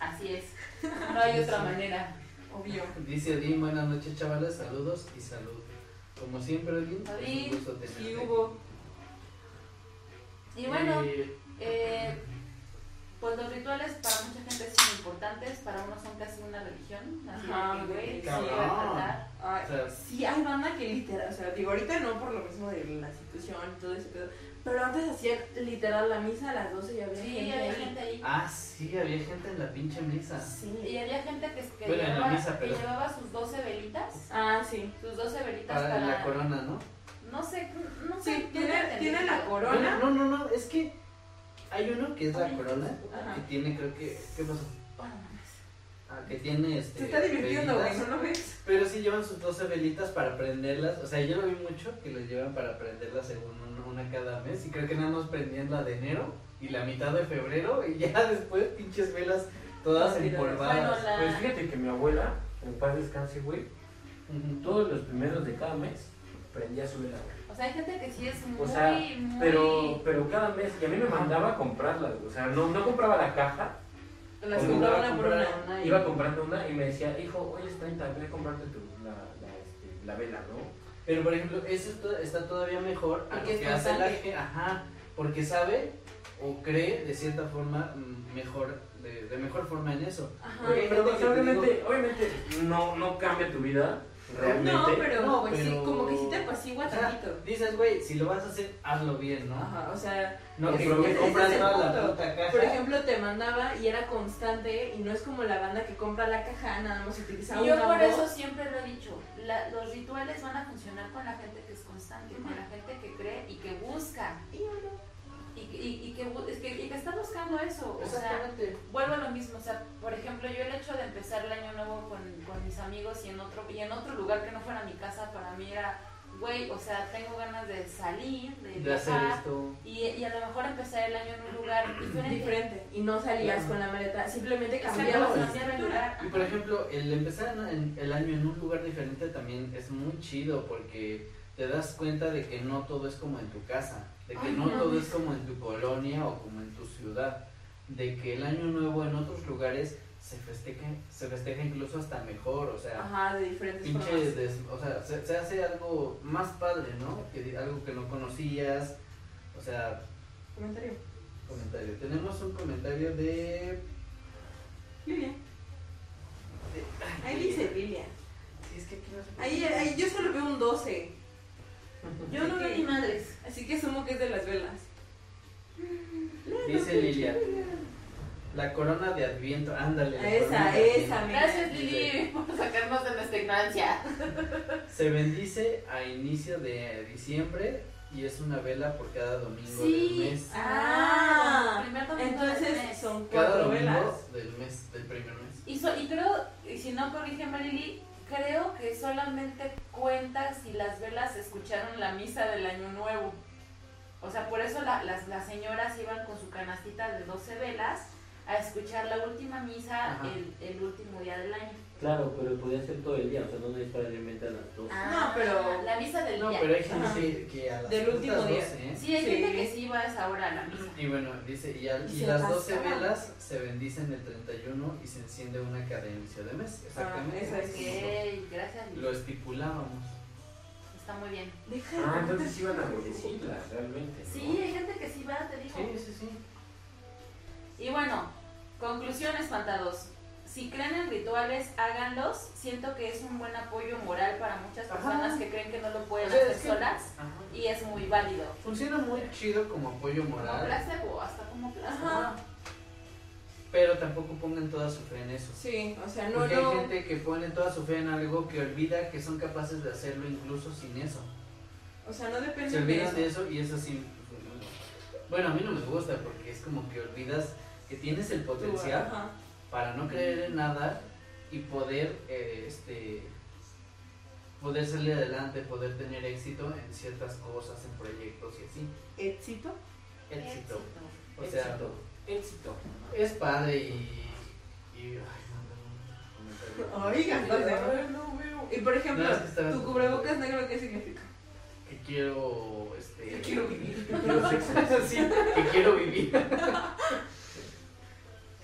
Así es, <laughs> no hay otra manera. Obvio. Dice Odín, buenas noches chavales, saludos y salud. Como siempre Odín, es un gusto tenerte. Sí hubo. Y bueno, Eh, eh, pues los rituales para mucha gente son importantes, para unos son casi una religión, así Ajá, que, güey, sí, respetar. Ay, O sea- sí, hay banda que literal, o sea, digo, ahorita no por lo mismo de la situación y todo ese pedo, pero antes hacían literal la misa a las 12 y había Sí, gente había ahí. gente ahí. ah, sí, había gente en la pinche misa. Sí. Y había gente que, que, Bueno, llevaba, misa, que pero- llevaba sus 12 velitas, Ah, sí. sus 12 velitas Para para... la corona, ¿no? No sé, no sé. Sí, tiene, tiene la corona. No, no, no, es que hay uno que es la corona, Ajá. que tiene, creo que, ¿qué pasó? Oh. Ah, que tiene este. Se está divirtiendo, güey. ¿no lo ves? Pero sí llevan sus 12 velitas para prenderlas. O sea, yo lo vi mucho que les llevan para prenderlas según un- una cada mes. Y creo que nada más prendían la de enero y la mitad de febrero. Y ya <laughs> después, pinches velas todas empolvadas. la- Pues fíjate que mi abuela, en paz descanse, güey, todos los primeros de cada mes prendía su vela, güey. O sea, hay gente que sí es muy, O sea, muy... Pero, pero cada mes, y a mí me mandaba a comprarlas, güey. o sea, no, no compraba la caja, Las compraba una por una. Iba comprando una y me decía, hijo, hoy es 30, voy a comprarte tu, la, la, este, la vela, ¿no? Pero por ejemplo, eso está, está todavía mejor a lo Porque que hace la gente. Ajá. Porque sabe o cree de cierta forma mm, mejor, de, de mejor forma en eso. Ajá. Pero pues, obviamente, obviamente no, no cambia tu vida, realmente. No, pero, No, pues sí, pero- como que sí te apacigua O sea, tantito. dices, güey, si lo vas a hacer, hazlo bien, ¿no? Ajá, o sea, No, Es que te compras toda la puta caja. por ejemplo, te mandaba y era constante y no es como la banda que compra la caja, nada más utiliza Y yo una por o eso siempre lo he dicho, la- los rituales van a funcionar con la gente que es constante, con la gente que cree y que busca. Y, y, y que, es que, y que está buscando eso. O sea, vuelvo a lo mismo. O sea, por ejemplo, yo el hecho de empezar el año nuevo con, con mis amigos y en, otro, y en otro lugar que no fuera mi casa, para mí era, güey, o sea, tengo ganas de salir, de, De hacer viajar. esto. Y, y a lo mejor empezar el año en un lugar diferente. diferente y no salías Claro. con la maleta, simplemente cambiabas el lugar. Y por ejemplo, el empezar en- en el año en un lugar diferente también es muy chido porque te das cuenta de que no todo es como en tu casa, de que Ay, no no. todo es como en tu colonia o como en tu ciudad, de que el año nuevo en otros lugares se festeja, se festeja incluso hasta mejor, o sea, Ajá, de diferentes pinche formas. des- o sea, se, se hace algo más padre, ¿no? Que algo que no conocías, o sea, Comentario. comentario. Tenemos un comentario de... Lilia. de- Ahí dice Lilia. Sí, es que aquí no se Ahí, ahí yo solo veo un 12. Yo no veo ni madres. Así que asumo que es de las velas. Dice Lilia. La corona de Adviento, ándale. la Esa, de esa, Adviento. mira. Gracias Lili por sacarnos de nuestra ignorancia. Se bendice a inicio de diciembre y es una vela por cada domingo Sí. del mes. Ah, el primer domingo del Entonces mes. son Cada cuatro domingo velas. del mes, del primer mes. Y, so- y creo, y si no corrígeme Lili, creo que solamente cuenta si las velas escucharon la misa del año nuevo. O sea, por eso la- las, las señoras iban con su canastita de 12 velas a escuchar la última misa el, el último día del año. Claro, pero podía ser todo el día, o sea, no necesariamente a las dos. No, pero- La misa del No, día. pero hay gente que, que a las Del último día. 12, ¿eh? Sí, hay Sí. gente que sí va a esa hora a la misa. Y bueno, dice, y, al- Y y las 12 pasaba. velas se bendicen el 31 y se enciende una cada inicio de mes. Exactamente. Ah, esa es. Ok, gracias. Lo estipulábamos. Está muy bien. Deja Ah, entonces iban a bendecirlas, realmente. ¿no? Sí, hay gente que sí va, te digo. Sí, sí, sí. Y bueno, conclusión espantados. Si creen en rituales, háganlos. Siento que es un buen apoyo moral para muchas Ajá. personas que creen que no lo pueden hacer es que- solas Ajá. y es muy válido. Funciona muy chido como apoyo Como moral, placebo, hasta como placebo. Ajá. pero tampoco pongan toda su fe en eso. Sí, o sea, no, Porque no. hay gente que pone toda su fe en algo que olvida que son capaces de hacerlo incluso sin eso. O sea, no depende Se de olvidan eso. de eso y eso sí. Bueno, a mí no me gusta porque es como que olvidas que tienes el potencial ajá. Para no creer en nada y poder, eh, este, poder salir adelante, poder tener éxito en ciertas cosas, en proyectos y así. ¿Éxito? Éxito. O sea, éxito. Éxito. es padre y... y ay, no, no, no, Oiga, no, veo. Y por ejemplo, No, es que estaba- tu cubrebocas negro, ¿qué significa? Que quiero, este... Que quiero vivir. <laughs> sí, que quiero vivir. <laughs>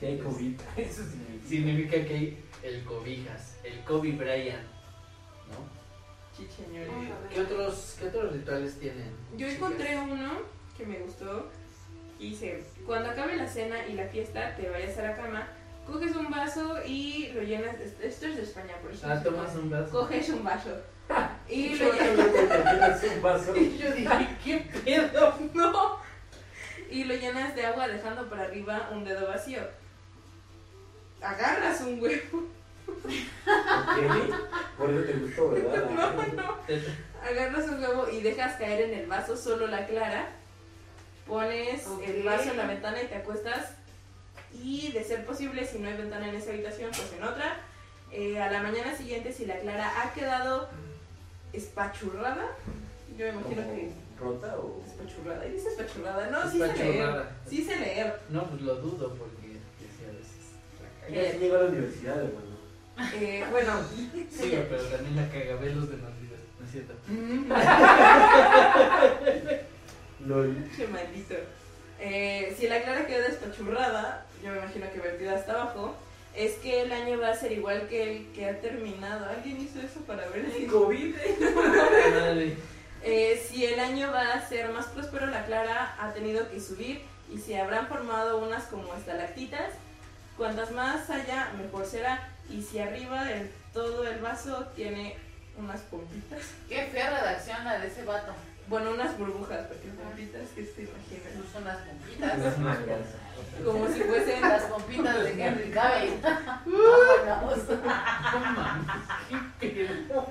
Que hay COVID. <laughs> Eso significa. Significa que hay el cobijas, el Kobe Bryant, ¿no? Chicheñores. ¿Qué otros, ¿Qué otros rituales tienen? Yo chicas? encontré uno que me gustó. y Dice, cuando acabe la cena y la fiesta, te vayas a la cama, coges un vaso y lo llenas. Esto es de España, por eso. Ah, tomas un vaso. Coges un vaso. <laughs> Y Yo lo llenas. un vaso. <laughs> Y yo dije, ¿qué pedo? No. Y lo llenas de agua dejando para arriba un dedo vacío. Agarras un huevo. Ok. Por eso te gustó, ¿verdad? <laughs> Agarras un huevo y dejas caer en el vaso solo la clara. Pones el vaso en la ventana y te acuestas. Y de ser posible, si no hay ventana en esa habitación, pues en otra. Eh, a la mañana siguiente, si la clara ha quedado espachurrada, yo me imagino que. ¿Rota o.? Espachurrada. ¿Y dice espachurrada? No, sí sé leer. Sí sé leer. No, pues lo dudo porque Ella sí llegó a la universidad, hermano. Eh, bueno. Sí, güey, pero también la cagabelos de Maldives, ¿no es cierto? mm, <laughs> LOL. qué maldito. Eh, si la clara queda despachurrada, yo me imagino que vertida hasta abajo, es que el año va a ser igual que el que ha terminado. ¿Alguien hizo eso para ver si COVID. <laughs> Eh, si el año va a ser más próspero, la clara ha tenido que subir y se habrán formado unas como estalactitas. Cuantas más haya, mejor será. Y si arriba del todo el vaso tiene unas pompitas, Qué fea redacción la de ese vato. bueno, unas burbujas, porque pompitas que se imaginan. No son las pompitas. Es una casa. Como si fuesen Las pompitas de Henry Cavill. Vámonos. No mames, qué pedo.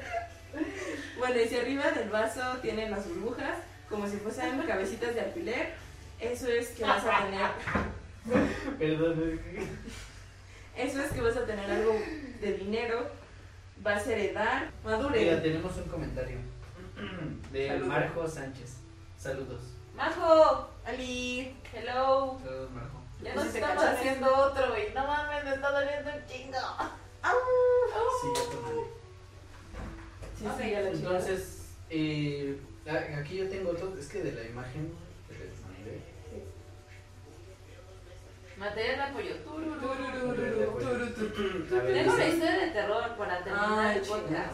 Bueno, y si arriba del vaso tienen las burbujas, como si fuesen cabecitas de alfiler, eso es que vas a tener, <laughs> Perdón, eso es que vas a tener algo de dinero, vas a heredar, Mira, madure. tenemos un comentario <clears throat> de Saludos. Marjo Sánchez. Saludos. Majo, Ali, hello. Saludos, Marjo. Ya nos Sí, estamos haciendo otro, güey. No mames, me está doliendo un chingo. Sí, ya tomé. Sí, Ok, sí, ya la chingada. Entonces, eh, a- aquí yo tengo otro, es que de la imagen que les mandé. Material de apoyo. Tengo una historia de terror para terminar Ay, el podcast.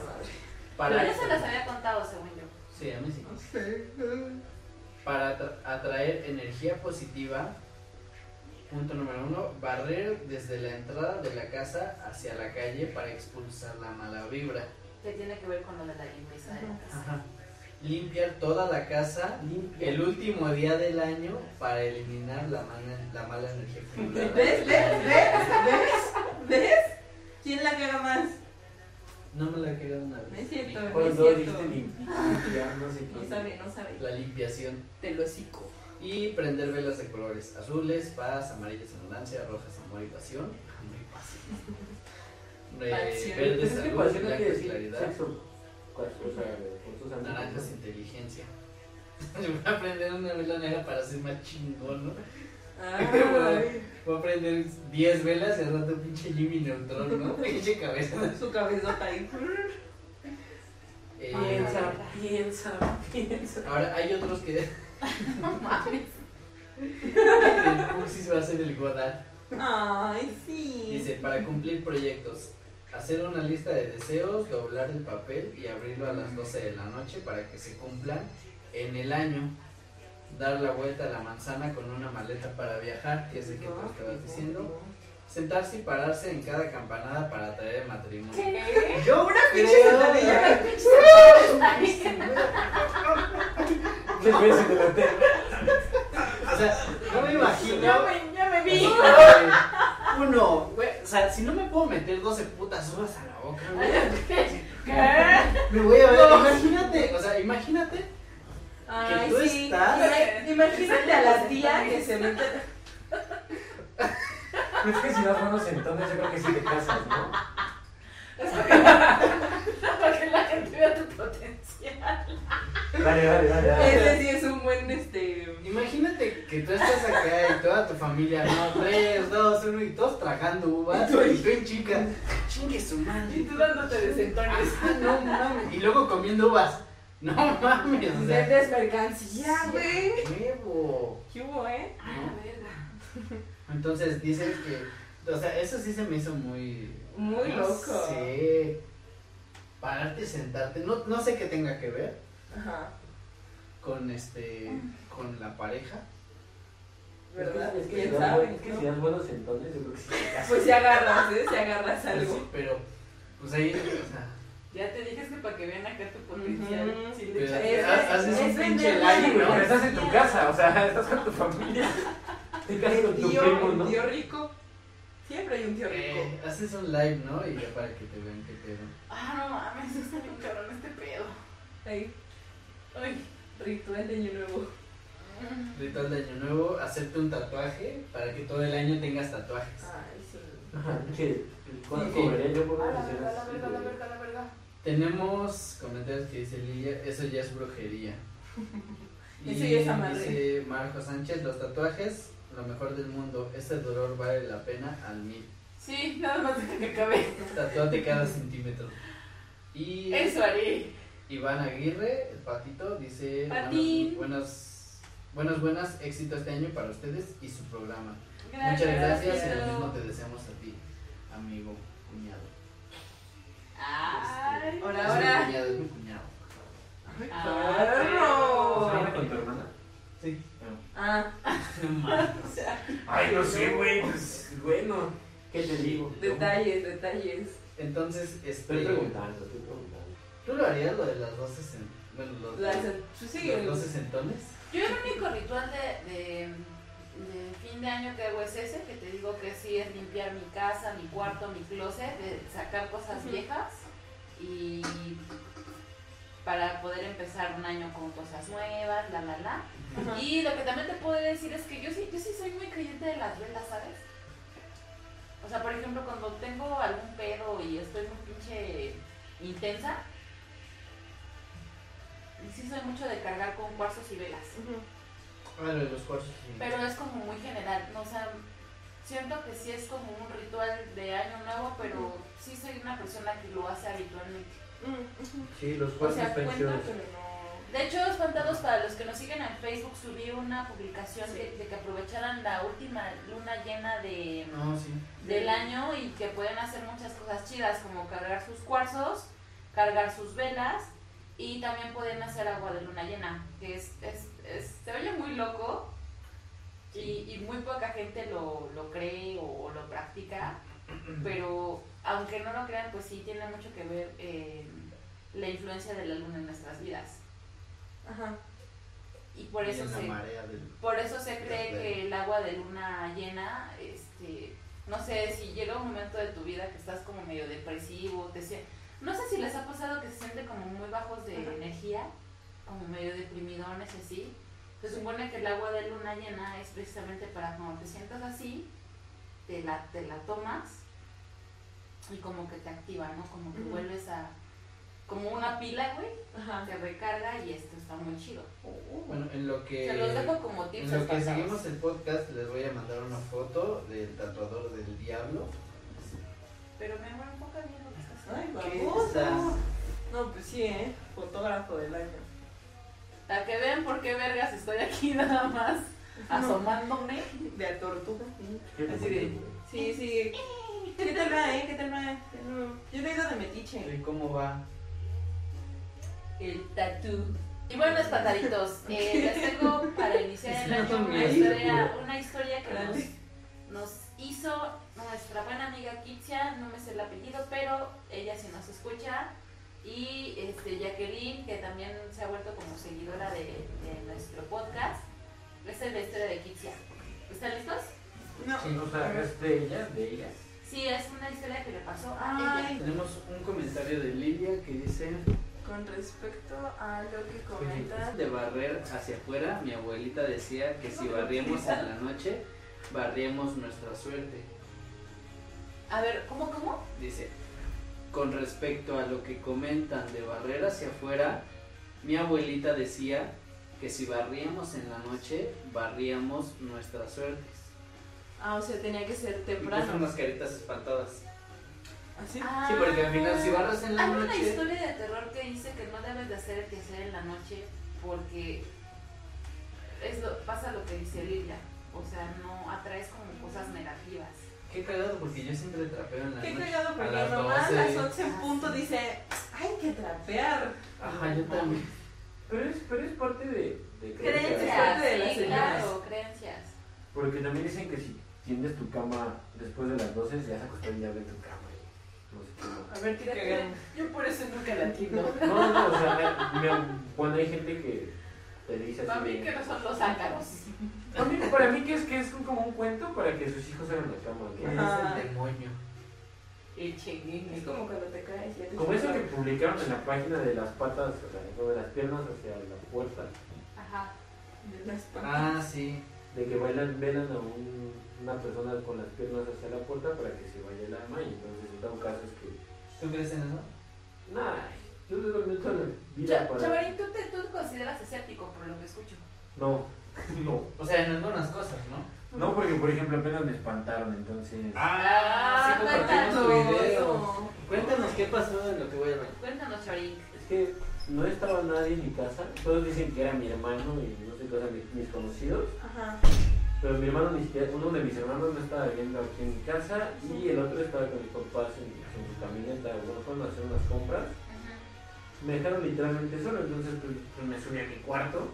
Pero ya se las había contado, según yo. Sí, a mí sí. Para atra- atraer energía positiva, punto número uno, barrer desde la entrada de la casa hacia la calle para expulsar la mala vibra. Que tiene que ver con lo de la limpieza de la casa. Ajá. Limpiar toda la casa Limpia. el último día del año para eliminar la mala, la mala energía acumulada. <laughs> ¿Ves? ¿Ves? ¿Ves? ¿Ves? ¿Ves? ¿Quién la caga más? No me la queda una No es vez. cierto, no es cierto. dijiste limpiar, no sé No qué. sabe, no sabe. La limpiación. Te lo hocico. Y prender velas de colores azules, paz, amarillas abundancia, rojas amor y pasión. Amor y pasión. <laughs> Verdes Pues salud, no decir claridad, sexo. ¿Cuál? O sea, naranjas inteligencia. <laughs> Yo voy a prender una vela negra para ser más chingón, ¿no? Ay, <laughs> Voy a prender 10 velas y al rato pinche Jimmy Neutron, ¿no? <laughs> Pinche cabeza. su cabezota ahí. Eh, Piensa, piensa, piensa. ahora hay otros que No mames. el Puxis va a ser el Godard. Ay, sí. Dice, para cumplir proyectos, hacer una lista de deseos, doblar el papel y abrirlo a las 12 de la noche para que se cumplan en el año. Dar la vuelta a la manzana con una maleta para viajar, que es el que tú estabas diciendo. Sentarse y pararse en cada campanada para atraer el matrimonio. ¿Qué? Yo una pinche sentadilla. Veces en el hotel. O sea, no me imagino. Ya me, ya me vi. Uno, güey, sea, si no me puedo meter 12 putas uvas a la boca, güey, <laughs> ¿Qué? me voy a ver. Imagínate, o sea, imagínate Ay, tú sí. estás- Ima- Imagínate a la tía que se mete. Es que si das buenos entonces yo creo que sí te casas, ¿no? Para que la gente vea tu potencial. Dale, dale, dale. dale. Ese sí es un buen este. Imagínate que tú estás acá y toda tu familia, no, tres, dos, uno, y todos tragando uvas. Y tú, en chica, chingue su madre. Y tú dándote de no mames. Y luego comiendo uvas. No mames. O sea, de desvergancia, güey. Huevo. ¿Qué hubo, eh? Ah, ¿No? verga. Entonces dicen que. O sea, eso sí se me hizo muy muy no loco. sé. Pararte y sentarte. No, no sé qué tenga que ver Ajá. con este. con la pareja. ¿Verdad? Es que, ¿Quién sabe? es que no? si das buenos entonces, yo creo que sí. Pues si agarras, ¿eh? Si agarras Pues algo. sí, pero, pues ahí, o sea. Ya te dije que para que vean acá tu potencial. Ujú. Sí, Pero de hecho, ha- haces es un pinche live, Sí, güey, ¿no? pero estás en tu casa, o sea, estás con tu <laughs> familia. Te casas con tu primo, ¿no? tío rico. Siempre hay un tío rico. Eh, haces un live, ¿no? Y ya para que te vean qué pedo. Ah, no mames, <laughs> está bien cabrón este pedo. Ey, Ay. ritual de año nuevo. Ritual de año nuevo, hacerte un tatuaje para que todo el año tengas tatuajes. Ay, sí. Ajá, que ¿Cuánto Sí, sí. cobraría yo por la verga, la verga, la verga, la verga. Tenemos comentarios que dice Lilia, eso ya es brujería. <laughs> Eso ya es amarre. dice Marco Sánchez, los tatuajes, lo mejor del mundo, este dolor vale la pena al mil. Sí, nada más deja que acabe. Tatuate cada centímetro. Y Eso haré. Iván Aguirre, el patito, dice Patín. buenas, buenas, buenas, éxito este año para ustedes y su programa. Gracias. Muchas gracias y lo mismo te deseamos a ti, amigo, cuñado. Ay. Hola, Es mi hola. cuñado, es mi cuñado. Ah, perro. ¿Se llama con tu hermana? Sí. Ah. <laughs> Ay, no sé, güey, pues, bueno, ¿qué te digo? detalles, detalles. Entonces, Estoy este, preguntando, estoy preguntando. ¿tú lo harías lo de las 12 cen- bueno, los, Las, pues sí, los el- 12 centones? Yo el único ritual de, de, de fin de año que hago es ese, que te digo que sí es limpiar mi casa, mi cuarto, mi closet, de sacar cosas Ujú. viejas y para poder empezar un año con cosas nuevas, la la la. Ajá. Y lo que también te puedo decir es que yo sí, yo sí soy muy creyente de las velas, ¿sabes? O sea, por ejemplo, cuando tengo algún pedo y estoy muy pinche intensa, sí soy mucho de cargar con cuarzos y velas. Ujú. Ah, lo de los cuarzos. sí. Pero es como muy general, ¿no? o sea, siento que sí es como un ritual de año nuevo, pero sí soy una persona que lo hace habitualmente. Mm. Sí, los O cuartos sea, De hecho, espantados para los que nos siguen en Facebook, subí una publicación Sí. de, de que aprovecharan la última luna llena de, No, sí. del año y que pueden hacer muchas cosas chidas, como cargar sus cuarzos, cargar sus velas y también pueden hacer agua de luna llena, que es, es, es- se oye muy loco y, y muy poca gente lo, lo cree o, lo practica, pero aunque no lo crean, pues sí tiene mucho que ver eh, la influencia de la luna en nuestras vidas. Ajá. Y por eso se, marea del... por eso se cree que el agua de luna llena, este, no sé, si llega un momento de tu vida que estás como medio depresivo, te no sé si les ha pasado que se sienten como muy bajos de Ajá. energía, como medio deprimidones y así. Se supone que el agua de luna llena es precisamente para cuando te sientas así, te la, te la tomas y como que te activa, ¿no? Como que vuelves a, como una pila, güey, Ajá. te recarga y esto está muy chido. Bueno, en lo que... Se los dejo como tips En lo que seguimos el podcast les voy a mandar una foto del tatuador del diablo. Pero me amor, enfoca bien lo que estás haciendo. Ay, ¿Qué baboso. estás? No, pues sí, ¿eh? Fotógrafo del año. Para que vean por qué vergas estoy aquí <laughs> nada más asomándome. De a tortuga. ¿Qué te Así de-? Sí, sí. ¿Qué tal va, eh? ¿Qué tal va? No, Yo no he ido de metiche. ¿Y cómo va? El tatú. Y bueno, espantaditos, <laughs> eh, les tengo para iniciar el año una historia, una historia que nos, nos hizo nuestra buena amiga Kitsia, no me sé el apellido, pero ella sí nos escucha. Y este, Jacqueline, que también se ha vuelto como seguidora de, de nuestro podcast. Esta es la historia de Kitsia. ¿Están listos? No. Sí. O sea, es de ella, de ella. Sí, es una historia que le pasó a ella. Tenemos un comentario de Lidia que dice... con respecto a lo que comentas. De barrer hacia afuera, mi abuelita decía que si barríamos en la noche, barríamos nuestra suerte. A ver, ¿cómo, cómo? Dice, con respecto a lo que comentan de barrer hacia afuera, Mi abuelita decía que si barríamos en la noche, barríamos nuestras suertes. Ah, o sea, tenía que ser Y puso temprano. unas caritas espantadas. ¿Así? Ah. Sí, porque al final si barras en la Hay una noche... historia de terror que dice que no debes de hacer el quehacer en la noche porque es lo, pasa lo que dice Lilia. O sea, no atraes como cosas negativas. Qué cagado, porque yo siempre trapeo en la Qué noche. cagado, porque a las mamá a 12. las 11 en punto dice, hay que trapear. Ajá, yo también. Pero es, pero es parte de, de Creencias. creencias. parte de las sí, claro, creencias. Porque también dicen que si tiendes tu cama después de las 12, ya se acostó el diablo en tu cama. y No sé qué más. A ver, tírate. Yo por eso nunca la atiendo. No, no, o sea, me, hay gente que te dice Para así. mí de- que no son los ácaros. A mí- para mí que es que es como un cuento para que sus hijos hagan la cama. ¿Qué ¿no? Es el demonio? El chenguín. Es como cuando te caes. ya te Como eso que publicaron en la página de las patas, o sea, de las piernas hacia la puerta, Ajá. de las patas. Ah, sí. De que bailan, velan a un- una persona con las piernas hacia la puerta para que se vaya el alma y entonces en todo caso es que, ¿Tú crees en eso? nah, yo le doy toda la vida para... Chavarín, ¿tú te, tú te consideras asiático por lo que escucho. No, <laughs> no, O sea, en algunas cosas, ¿no? no porque por ejemplo apenas me espantaron, entonces... Ah, sí, compartimos tu cuéntanos. video. Cuéntanos qué pasó en lo que voy a ver. Cuéntanos, Chavarín. Es que no estaba nadie en mi casa, todos dicen que era mi hermano y no sé qué, o sea, mis, mis conocidos, Ajá. pero mi hermano ni siquiera, uno de mis hermanos no estaba viviendo aquí en mi casa y el otro estaba con mis papás en, en su camioneta, bueno, fueron a hacer unas compras. Me dejaron literalmente solo, entonces pues, pues, me subí a mi cuarto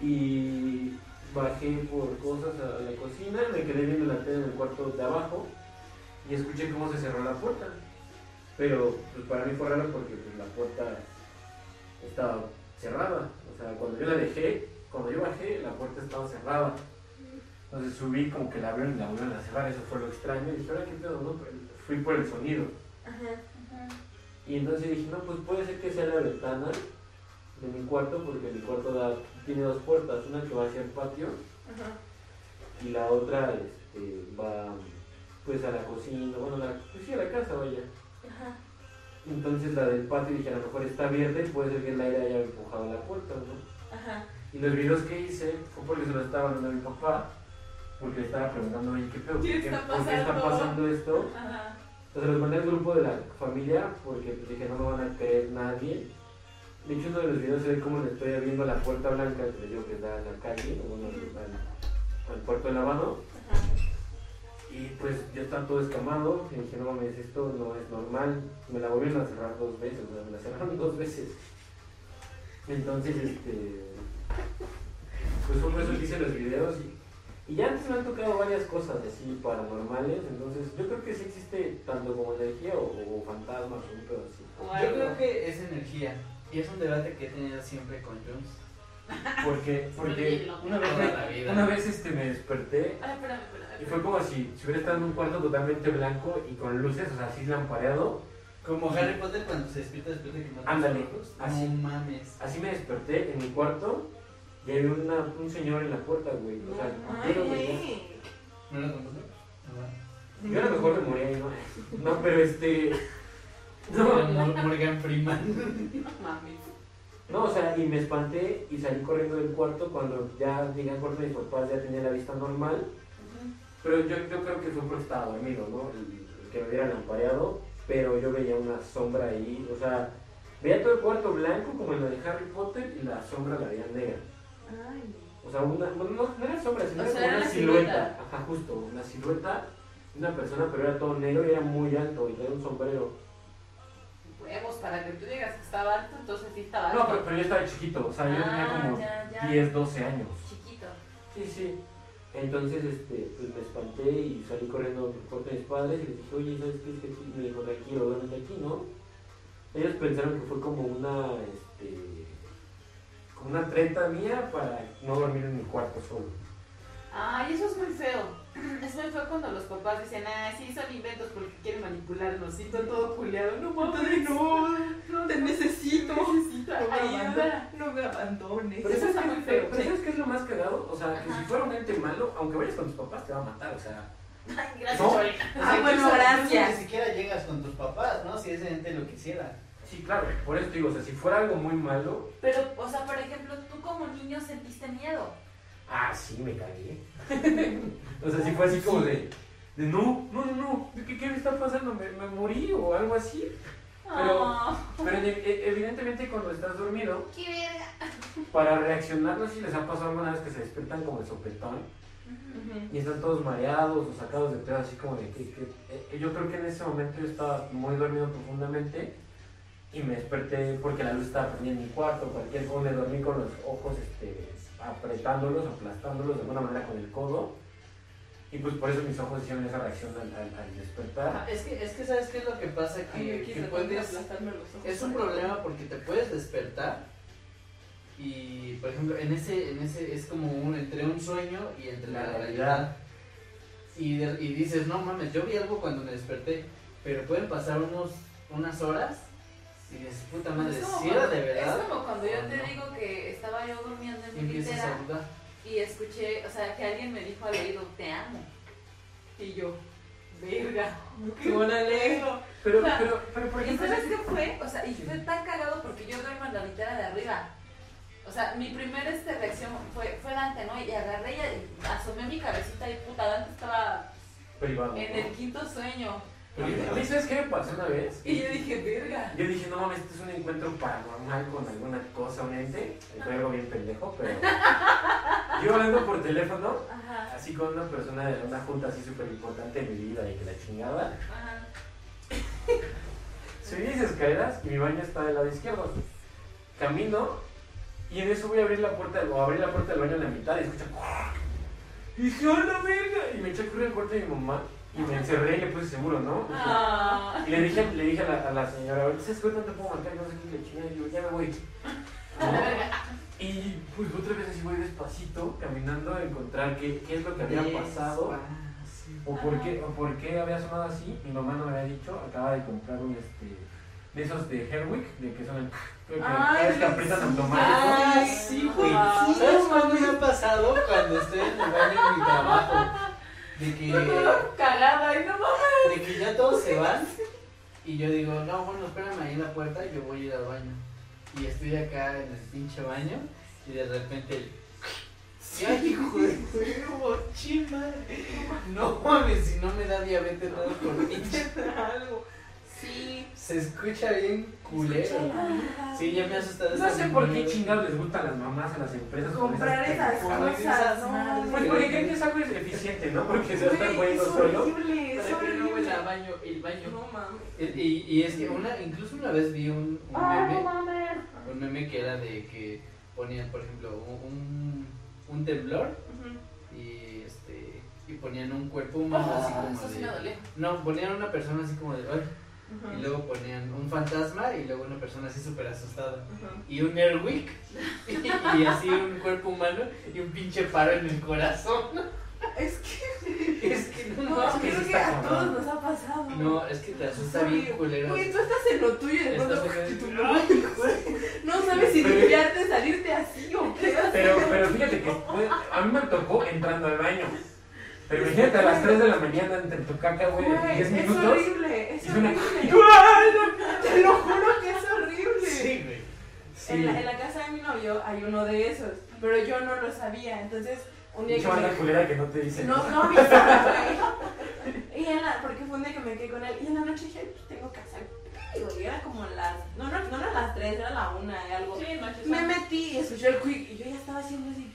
y bajé por cosas a la cocina, me quedé viendo la tele en el cuarto de abajo y escuché cómo se cerró la puerta. Pero pues, para mí fue raro porque pues, la puerta estaba cerrada. O sea, cuando yo la dejé, cuando yo bajé, la puerta estaba cerrada. Entonces subí como que la abrieron y la volvieron a cerrar, eso fue lo extraño. Y dije, ahora qué pedo, ¿no? Fui por el sonido. Ajá. Y entonces dije, no, pues puede ser que sea la ventana de mi cuarto, porque mi cuarto da, tiene dos puertas, una que va hacia el patio Ajá. y la otra este, va pues a la cocina, bueno, la, pues sí, a la casa vaya. Entonces la del patio dije, a lo mejor está abierta y puede ser que el aire haya empujado la puerta, ¿no? Ajá. Y los videos que hice fue porque se lo estaba mandando a mi papá, porque le estaba preguntando, oye, ¿qué pedo? ¿Por ¿Qué qué, está por qué está pasando? esto? Ajá. Entonces los mandé al grupo de la familia porque pues, dije no me van a creer nadie. De hecho uno de los videos se ve como le estoy abriendo la puerta blanca que le digo que da a la calle, o bueno, al, al puerto de lavado. Ajá. Y pues ya está todo escamado. Y dije no mames, esto no es normal. Me la volvieron a cerrar dos veces, me la cerraron <laughs> dos veces. Entonces este pues fue por eso que hice los videos y, y ya antes me han tocado varias cosas así paranormales, entonces yo creo que sí existe tanto como energía o, o fantasmas o un pedo así. O Yo creo que es energía. Y es un debate que he tenido siempre con Jones. <laughs> Porque, porque Porque una vez, una vez este, me desperté Ay, espérame, espérame. Y fue como si, si hubiera estado en un cuarto totalmente blanco y con luces, o sea, así lampareado. Como Harry Potter cuando se despierta después de que mata Ándale, así. No mames. Así me desperté en mi cuarto y había una, un señor en la puerta, güey. O sea, yo, no- güey. ¿No lo contó? yo a lo mejor me moría ahí, ¿no? <laughs> No, pero este... <laughs> No, Mor- Morgan Freeman. <laughs> No mames. No, o sea, y me espanté y salí corriendo del cuarto cuando ya llegué al cuarto de mis papás, ya tenía la vista normal. Pero yo, yo creo que fue porque estaba dormido, ¿no? El, el que me hubiera lampareado, pero yo veía una sombra ahí, o sea, veía todo el cuarto blanco como en la de Harry Potter y la sombra la veía negra. Ay. O sea, una, bueno, no, no era sombra, sino O era sea, era una silueta. silueta. Ajá, justo, una silueta de una persona, pero era todo negro y era muy alto y tenía un sombrero. Huevos, para que tú digas que estaba alto, entonces sí estaba alto. No, pero, pero yo estaba chiquito, o sea, yo tenía Ah, como ya, ya. 10, 12 años. Chiquito. Sí, sí. Entonces, este, pues me espanté y salí corriendo por mis padres y les dije, oye, ¿sabes qué? Es que aquí, me dijo, tranquilo, duérmete aquí, ¿no? Ellos pensaron que fue como una, este, como una treta mía para no dormir en mi cuarto solo. Ay, eso es muy feo. Es muy feo cuando los papás dicen, ah, sí, son inventos porque quieren manipularnos. Y todo, todo culiado. No mames, no, no, Te necesito. necesito No me ayuda. abandones. No me abandones. Pero Eso ¿sabes está qué- muy feo, Pero sí. ¿sabes qué es lo más cagado? O sea, que Ajá. si fuera un ente malo, aunque vayas con tus papás, te va a matar, o sea... Ay, gracias, No. Ah, bueno, gracias. Ni siquiera llegas con tus papás, ¿no? Si ese ente lo quisiera. Sí, claro, por eso te digo, o sea, si fuera algo muy malo, Pero, o sea, por ejemplo, tú como niño sentiste miedo. Ah, sí, me cagué. <laughs> o sea, si fue así como de, de no, no, no, no, ¿de ¿qué, qué me está pasando? ¿Me, me morí o algo así? Pero- Ah, Pero e- e- evidentemente cuando estás dormido, ¡Qué verga! para reaccionar, no sé si les ha pasado alguna vez que se despiertan como de sopetón y están todos mareados o sacados de pedo, así como de que, que- eh, yo creo que en ese momento yo estaba muy dormido profundamente y me desperté porque la luz estaba prendida en mi cuarto, cualquier cosa, me dormí con los ojos este, apretándolos, aplastándolos de alguna manera con el codo y pues por eso mis ojos hicieron esa reacción al, al- al despertar. Ah, Es que, es que sabes qué es lo que pasa Ay, que, aquí que puedes aplastarme los ojos. es un problema porque te puedes despertar y por ejemplo en ese en ese es como un entre un sueño y entre la La realidad y, de- y dices no mames yo vi algo cuando me desperté pero pueden pasar unos unas horas y dices puta madre Es como cuando- de verdad Es como cuando yo te no. digo que estaba yo durmiendo en y mi litera y escuché, o sea, que alguien me dijo al oído, te amo. Y yo, verga, qué alegro. Pero, O sea, pero, pero por ¿Y ejemplo, sabes qué fue? O sea, y fue tan cagado porque yo duermo en la litera de arriba. O sea, mi primera este, reacción fue, fue Dante, ¿no? Y agarré y asomé mi cabecita y puta, Dante estaba privado. en ¿no? el quinto sueño. A mí, a ¿sabes qué me pasó una vez? Y yo dije, verga. Yo dije, no mames, este es un encuentro paranormal con alguna cosa, un ente. Fue algo bien pendejo, pero. Yo hablando por teléfono, Ajá, así con una persona de una junta así súper importante en mi vida y que la chingada. ajá. Subí mis escaleras y mi baño está del lado izquierdo. Camino y en eso voy a abrir la puerta, o abrir la puerta del baño en la mitad y escucho. Y dije, ¡oh, la verga! Y me eché a correr al cuarto de mi mamá y me encerré y le puse seguro, ¿no? Ah. Y le dije, le dije a, la, a la señora, ¿sabes qué tanto puedo marcar? No sé qué, le chingada. Y yo, ya me voy. Y pues otra vez así voy despacito, caminando a encontrar qué, qué es lo que había pasado. O por, qué, o por qué había sonado así. Mi mamá no me había dicho, acaba de comprar un este de esos de Herwick, de que son el creo que Ay, que aprietan automático. Ah, sí, güey. ¿Sabes cuándo me ha pasado? Cuando estoy en el baño en mi trabajo. De que, Cagada, y no mames. de que ya todos se van. Y yo digo, no, bueno, espérame ahí en la puerta y yo voy a ir al baño. Y estoy acá en el pinche baño. Y de repente. ¡Ay, hijo de huevo! ¡Chima! No mames, si no me da diabetes, no por <laughs> pinche algo. Sí. Se escucha bien culero. Sí, ya me ha asustado No sé por qué chingados les gustan las mamás a las empresas. Comprar esas cosas, no. Pues porque creen que es algo eficiente, ¿no? Porque se están poniendo es solo. baño, el baño. No mames. Y, es que una, incluso una vez vi un, un Ah, no meme, mames. un meme que era de que ponían, por ejemplo, un, un temblor y este y ponían un cuerpo humano así Ah, como Eso sí me de no ponían una persona así como de "Ay", y luego ponían un fantasma y luego una persona así súper asustada y un Airwick <laughs> y, y así un cuerpo humano y un pinche paro en el corazón Es que, es que no, no, mames. que creo que a cabrón. todos nos ha pasado. no es que te asusta bien culero Güey, tú estás en lo tuyo y de pronto no sabes si limpiarte, salirte así o qué. Pero, pero fíjate que a mí me tocó entrando al baño. Pero imagínate a las 3 de la mañana entre tu caca, güey, Güey, 10 es minutos. horrible, es y suena- horrible. Te lo juro que es horrible. sí güey Sí. En, la, en la casa de mi novio hay uno de esos, pero yo no lo sabía. Entonces, un día Pinche que me... culera que no te dice. No, no <laughs> güey. Y en la, porque fue un día que me quedé con él y en la noche dije, "Ay, pues tengo que hacer pipí, güey. Era como las, no, no, no eran las 3, era la 1 y algo. Sí, noche Me metí y escuché el quick y yo ya estaba haciendo así,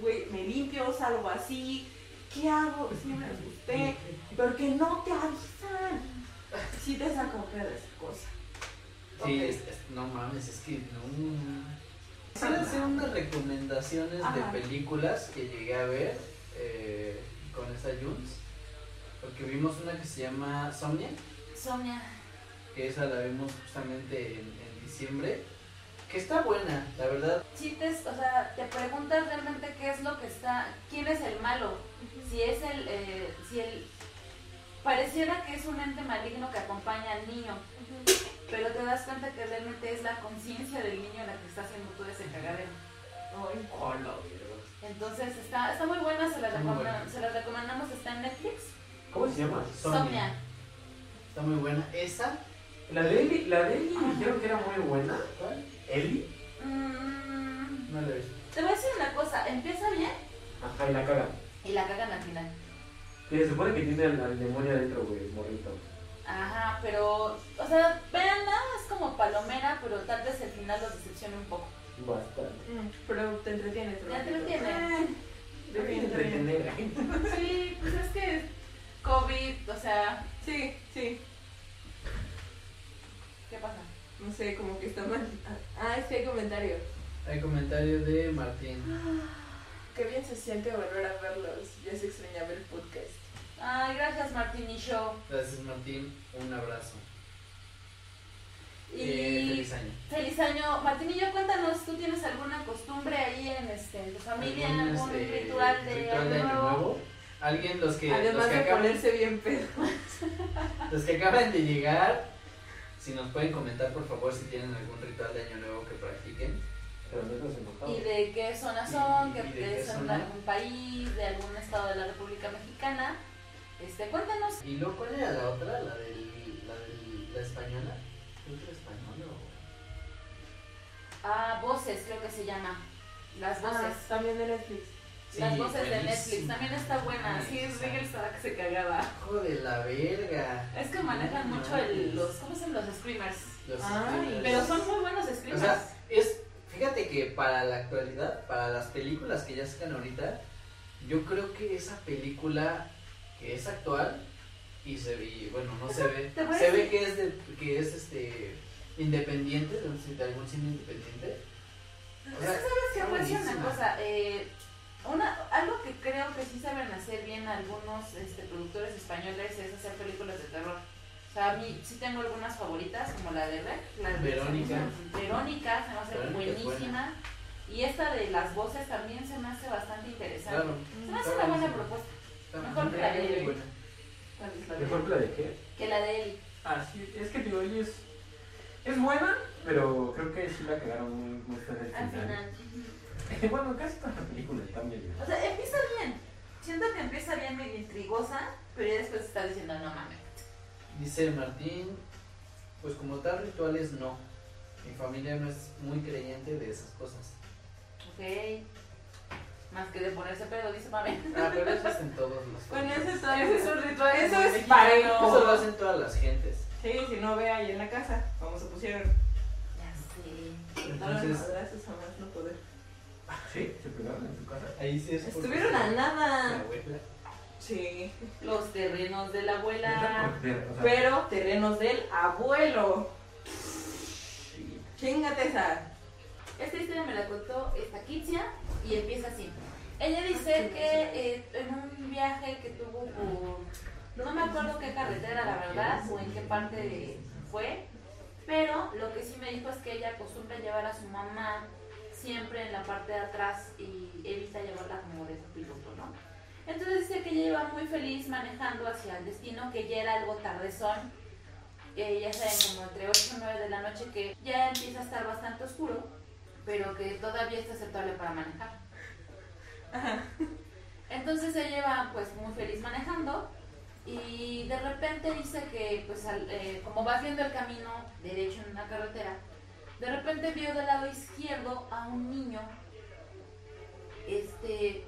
güey, me limpio, salgo así, ¿qué hago? Sí me asusté, pero que no te avisan. Sí te un pedo esa cosa. Sí, es- es- no mames, es que no. Quisiera hacer unas recomendaciones Ajá. de películas que llegué a ver eh, con esta Junes. Porque vimos una que se llama Somnia, Sonia. que esa la vimos justamente en, en diciembre. Que está buena, la verdad. Si te, o sea, te preguntas realmente qué es lo que está, quién es el malo. Si es el, eh, si el, pareciera que es un ente maligno que acompaña al niño, pero te das cuenta que realmente es la conciencia del niño la que está haciendo todo ese cagadero. Hola, Entonces está, está muy buena, se la, se la recomendamos, está en Netflix. ¿Cómo se llama? Sonia. Está muy buena. Esa La de Eli, la de Eli dijeron que era muy buena. ¿Cuál? Eli. Mm, No lo ves. te voy a decir una cosa, empieza bien Ajá, y la cagan. Y la cagan al final. Que se supone que tiene al, al demonio adentro, güey, morrito. Ajá, pero, o sea, véanla, es como palomera, pero tal vez el final los decepcione un poco. Bastante. Mm, Pero te entretiene. Te entretiene. Está bien, está bien. Entretener. Sí, pues es que COVID, o sea, Sí, sí. ¿qué pasa? No sé, como que está mal. Ah, es que hay comentario. Hay comentario de Martín. Qué bien se siente volver a verlos. Ya se extrañaba el podcast. Ay, gracias Martín y Show. Gracias Martín, un abrazo. Y Eh, feliz año. feliz año. Martín y yo, cuéntanos, ¿tú tienes alguna costumbre ahí en, este, en tu familia? ¿Algún, ¿Algún este, ritual de ritual año nuevo? Alguien, los que, los Además que de acaban, ponerse bien pedo. <laughs> los que acaban de llegar, si nos pueden comentar por favor si tienen algún ritual de año nuevo ¿Y de qué zona son? Y- ¿Que y de qué que son de algún país, de algún estado de la República Mexicana? Este, cuéntanos. Y luego, ¿cuál era la otra? La del, la del, la española. ¿Creo que era española o...? Ah, voces, creo que se llama. Las voces. Ah, también de Netflix. Las voces de Netflix. También está buena. Sí, Buenísima. Rigel estaba que se cagaba. Hijo de la verga. Es que manejan No mucho el, los, ¿cómo se llaman? Los screamers. Los Ay, screamers. Pero son muy buenos O screamers. sea, es, fíjate que para la actualidad, para las películas que ya sacan ahorita, yo creo que esa película que es actual y se y, bueno, no se ve, se ve que es de, que es este independiente, de, algún cine independiente. O sea, sabes decir una cosa, eh, una, algo que creo que sí saben hacer bien algunos este, productores españoles es hacer películas de terror. O sea, a mí sí tengo algunas favoritas, como la de Rec, la de Verónica. Verónica, se me hace Verónica es buenísima. Y esta de las voces también se me hace bastante interesante. Claro, Se me hace una buena propuesta Mejor que la de- buena. ¿Cuál es la de- ¿Mejor que la de qué? que la de Eli. Ah, sí, es que digo, Eli es, es buena, pero creo que sí la quedaron muy, muy Al final. <laughs> bueno, casi toda la película está medio. O sea, empieza bien. Siento que empieza bien medio intrigosa, pero ya después está diciendo, no mames. Dice Martín, pues como tal rituales no. Mi familia no es muy creyente de esas cosas. Ok. Más que de ponerse pedo, dice mami. Ah, pero eso es en todos los Bueno, ese es, Ese es un ritual. Eso es parejo. Eso lo hacen todas las gentes. Sí, si no ve ahí en la casa, como se pusieron. Ya sé. Entonces, a más no poder. Sí, se pegaron en tu casa. ahí sí es. Estuvieron a la nada. abuela. Sí. Los terrenos de la abuela. porque, o sea, Pero terrenos del abuelo. sí. Chingate esa. Esta historia me la contó esta Kitsia y empieza así. Ella dice que eh, en un viaje que tuvo por. No me acuerdo qué carretera, la verdad, o en qué parte fue. Pero lo que sí me dijo es que ella acostumbra llevar a su mamá siempre en la parte de atrás y evita llevarla como de piloto, ¿no? Entonces dice que ella iba muy feliz manejando hacia el destino, que ya era algo tardezón, ya saben, como entre 8 y 9 de la noche, que ya empieza a estar bastante oscuro, pero que todavía está aceptable para manejar. Entonces ella iba pues muy feliz manejando y de repente dice que pues al- eh, como va viendo el camino derecho en una carretera, de repente vio del lado izquierdo a un niño, este,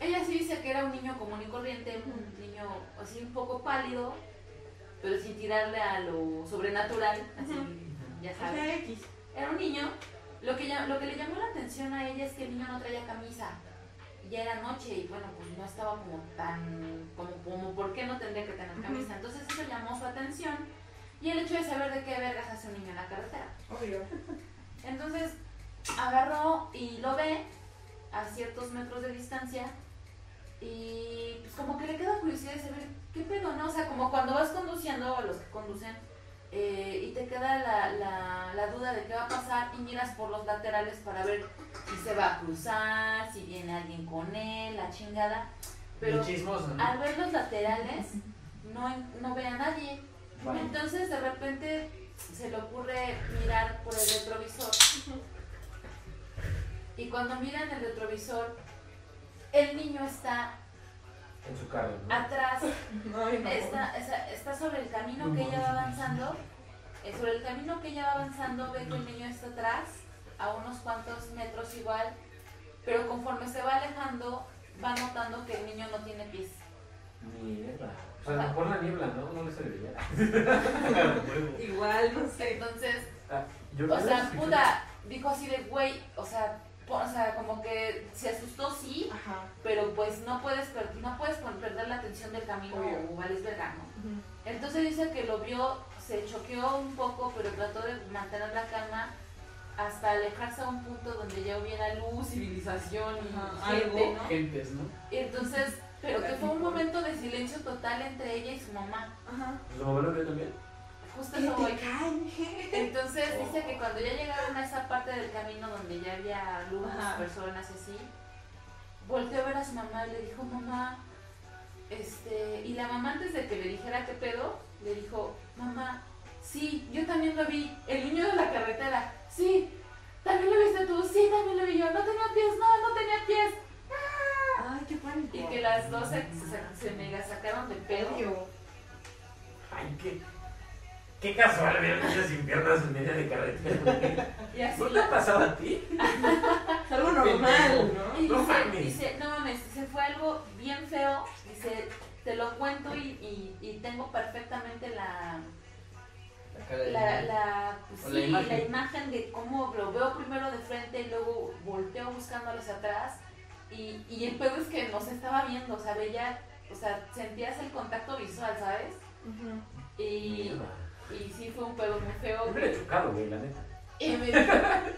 ella sí dice que era un niño común y corriente, un niño así un poco pálido, pero sin tirarle a lo sobrenatural, así, ya sabes. Era un niño. Lo que, lo que le llamó la atención a ella es que el niño no traía camisa. Ya era noche y bueno, pues no estaba como tan. como, como ¿por qué no tendría que tener camisa? Entonces eso llamó su atención. Y el hecho de saber de qué vergas hace un niño en la carretera. Obvio. Entonces agarró y lo ve a ciertos metros de distancia y pues como que le queda curiosidad de saber qué pedo, ¿no? O sea, como cuando vas conduciendo, a los que conducen, eh, y te queda la, la, la duda de qué va a pasar y miras por los laterales para ver si se va a cruzar, si viene alguien con él, la chingada. Pero Bien chismoso, ¿no? al ver los laterales no, no ve a nadie. Vale. Entonces de repente se le ocurre mirar por el retrovisor. Y cuando mira en el retrovisor, el niño está En su carro, ¿no? atrás, <laughs> Ay, no. está, está, está sobre el camino que ella va avanzando. eh, sobre el camino que ella va avanzando, ve que el niño está atrás, a unos cuantos metros igual, pero conforme se va alejando, va notando que el niño no tiene pies. Mierda. O sea, a lo mejor la niebla, ¿no? No le se veía. <laughs> Igual, no sé. Entonces, Ah, yo- o sea, puta, dijo así de, güey, o sea, o sea, como que se asustó, sí, Ajá. pero pues no puedes, per- no puedes perder la atención del camino Obvio. o vales verga, ¿no? Entonces dice que lo vio, se choqueó un poco, pero trató de mantener la calma hasta alejarse a un punto donde ya hubiera luz, civilización y gente, algo. ¿no? Gentes, ¿no? Y entonces, pero que fue un momento de silencio total entre ella y su mamá. Ajá. ¿Su mamá lo vio también? Justo eso voy. caen? Entonces dice que cuando ya llegaron a esa parte del camino donde ya había luz, Ajá. personas y así, volteó a ver a su mamá y le dijo, mamá, este, y la mamá antes de que le dijera qué pedo, le dijo, mamá, sí, yo también lo vi, el niño de la carretera, sí, también lo viste tú, sí, también lo vi yo, no tenía pies, no, no tenía pies, Ay, qué pánico. y que las dos se, se, se mega sacaron de pedo. Ay, qué. Qué casual ver niños sin piernas en medio de carretera. Y así ¿No te ha pasado a ti? Es <laughs> algo normal, ¿no? Y No dice, mames. dice, no mames, dice, fue algo bien feo. Dice, te lo cuento y, y, y tengo perfectamente la, La la, pues sí, la la, imagen. de cómo lo veo primero de frente y luego volteo buscándolo hacia atrás. Y, y el pedo es que no se estaba viendo, o sea, veía, o sea, sentías el contacto visual, ¿sabes? Y, y sí fue un pedo muy feo. Me hubiera chocado, güey, la neta. Y, me-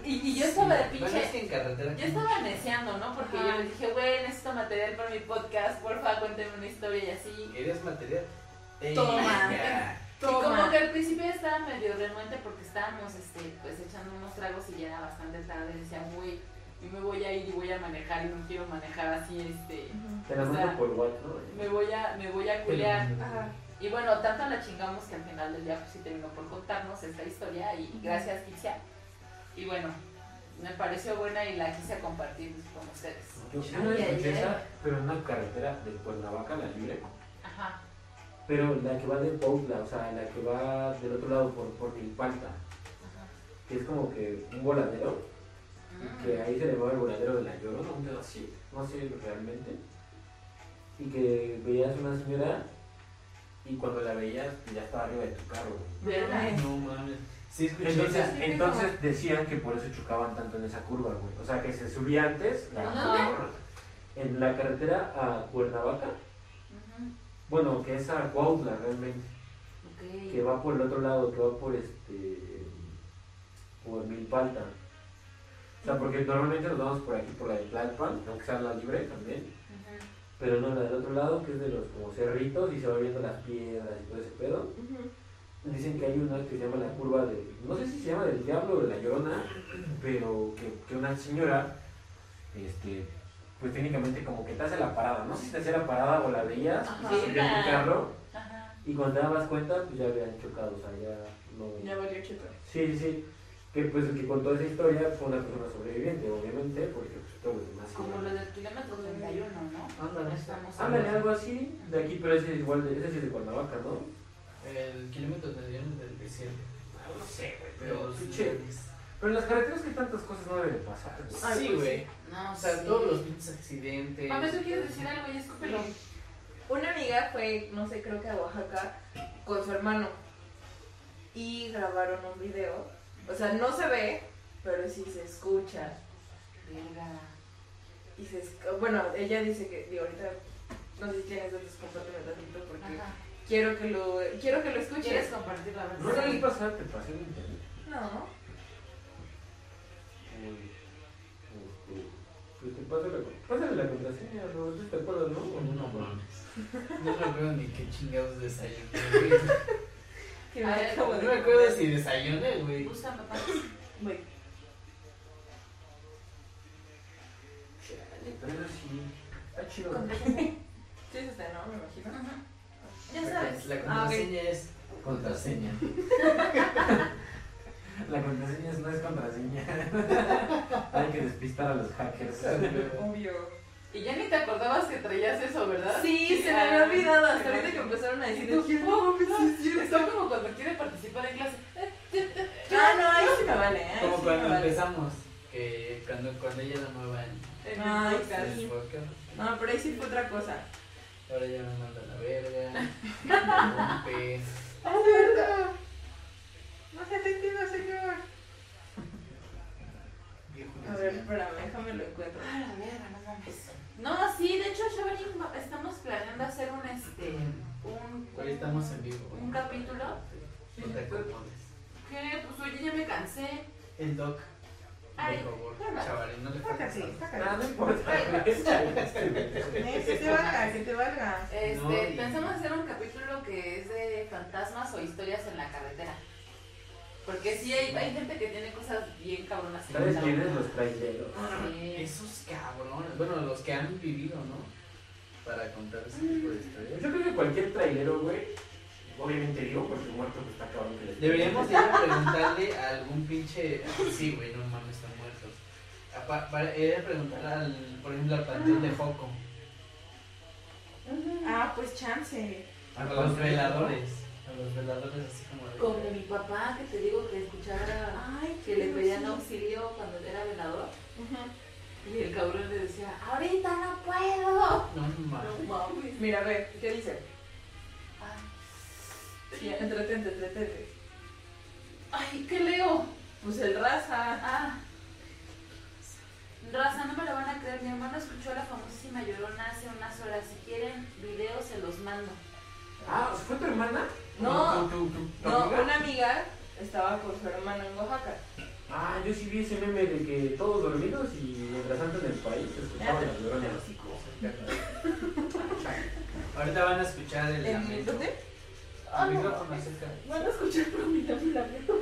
y- y yo estaba de Bueno, pinche... es que en carretera. Yo estaba neceando, ¿no? Porque Ajá. yo le dije, güey, necesito material para mi podcast, porfa, cuénteme una historia y así. ¿Querías material? Toma. Venga. Y como que al principio estaba medio renuente porque estábamos este, pues echando unos tragos y ya era bastante tarde. Decía, güey, yo me voy a ir y voy a manejar y no quiero manejar así, este, Te la mando por WhatsApp, ¿no? me voy a, me voy a culear. Ajá. Y bueno, tanto la chingamos que al final del día pues sí terminó por contarnos esta historia y gracias, Kixia. Y bueno, me pareció buena y la quise compartir con ustedes. Yo yo una vez Ay, ay, escuché ay. esa, pero en una carretera de Cuernavaca, la libre. Ajá. Pero la que va de Pautla, o sea, la que va del otro lado por, por Milpalta, ajá. que es como que un voladero, Mm. que ahí se le llamaba el voladero de la Llorona, un pedo así, no sé realmente. Y que veías una señora y cuando la veías pues, ya estaba arriba de tu carro. ¿Verdad? No mames. Sí, escuché Entonces, entonces decían que por eso chocaban tanto en esa curva, güey. O sea, que se subía antes la en la carretera a Cuernavaca, bueno, que es a Cuautla realmente, que va por el otro lado, que va por este por Milpalta. O sea, porque normalmente nos vamos por aquí por la de Tlalpan, aunque sea la libre también. Pero no la del otro lado, que es de los como cerritos y se va viendo las piedras y todo ese pedo. Dicen que hay una que se llama la curva de, no sé si se llama del diablo o de la llorona, pero que, que una señora, este, pues técnicamente como que te hace la parada, no sé si te hacía la parada o la veías, se subía en tu carro, Ajá. y cuando te dabas cuenta, pues ya habían chocado, o sea, ya no... Ya valió cheto. Sí, sí, sí, que pues el que contó esa historia fue una persona sobreviviente, obviamente, porque demás... Como lo del kilómetro 31, ¿no? Ándale. Estamos Ándale, algo así, de aquí, pero ese es igual, de, ese sí es de Cuernavaca, ¿no? El kilómetro de del desierto. Ah, No sé, güey, Pero, pero... Pero en las carreteras que tantas cosas no deben de pasar. Ay, Sí, pues güey. No, O sea, sí. todos los pinches accidentes. Mami, ¿tú quieres decir algo? Y escúpelo. Una amiga fue, no sé, creo que a Oaxaca con su hermano y grabaron un video. O sea, no se ve, pero sí se escucha. Verga. Y se bueno, ella dice que, digo, ahorita no sé si tienes datos, compárteme tantito porque Ajá. quiero que lo quiero que lo ¿Quieres escuches. compartirla? A ver. ¿No Sí. sí. pasar? ¿Te pasé el internet? No. Pues te la, pásale la contraseña, Roberto, ¿te acuerdas, no? ¿O No no? mames. No me acuerdo ni qué chingados desayuné, güey. <laughs> No me acuerdo si desayuné, güey. Búscame, papá. Voy. Chale, Pero eso sí, chido. <laughs> Sí, es este, ¿no? Me imagino. Ajá. Ya sabes. La Ah, ok. contraseña es contraseña. <laughs> La contraseña no es contraseña. <laughs> Hay que despistar a los hackers. Obvio. Y ya ni te acordabas que traías eso, ¿verdad? Sí, se me había olvidado hasta ahorita que empezaron a decir. ¿Tú? "Dije, no, pues sí, es cierto". Está como cuando quiere participar en clase. Eh, vale, ¿eh? Como Sí cuando me vale. empezamos, que cuando, cuando ella era nueva en el podcast. No, pero ahí sí fue otra cosa. ahora ya me manda la verga, <laughs> me rompe. No se ha sentido, señor. A ver, espérame, déjame lo encuentro. Ah, la verga, no mames. No, sí, de hecho, Showering estamos planeando hacer un este. Un, Hoy estamos en vivo. un capítulo. No te acomodes. Que pues oye, ya me cansé. El doc, Ay, por favor, no. Ah, sácate. no importa. Eh, que te valga, que te valga. Este, No, y- pensamos hacer un capítulo que es de fantasmas o historias en la carretera. Porque sí hay, hay gente que tiene cosas bien cabronas. ¿Sabes quiénes los traileros? Sí. Esos cabrones, bueno, los que han vivido, ¿no? Para contar ese tipo de historias. Yo creo que cualquier trailero, güey, obviamente digo, porque muerto pues está cabrón que les Deberíamos de ir a preguntarle a algún pinche. Sí, güey, no. Pa- para, ir a preguntar al, por ejemplo, al panteón de Joco, Ah, pues chance. a los veladores, a los veladores así como de. Como mi papá, que te digo que escuchara Ay, que le pedían auxilio cuando era velador. Y el cabrón le decía, ahorita no puedo. No mames. No. Mira, a ver, ¿qué dice? Ay, Sí, entretente, entretente. Ay, ¿qué leo? Pues el raza. Ah. Raza, no me lo van a creer. Mi hermano escuchó a la famosísima llorona hace unas horas. Si quieren videos, se los mando. Ah, ¿fue tu hermana? No. ¿Tu, tu, tu, tu No, amiga? una amiga estaba con su hermano en Oaxaca. Ah, yo sí vi ese meme de que todos dormidos y mientras tanto en el país escuchaban las lloronas. <laughs> Ahorita van a escuchar el ¿En lamento. dónde? Micrófono acerca. Van a escuchar por mi lamento.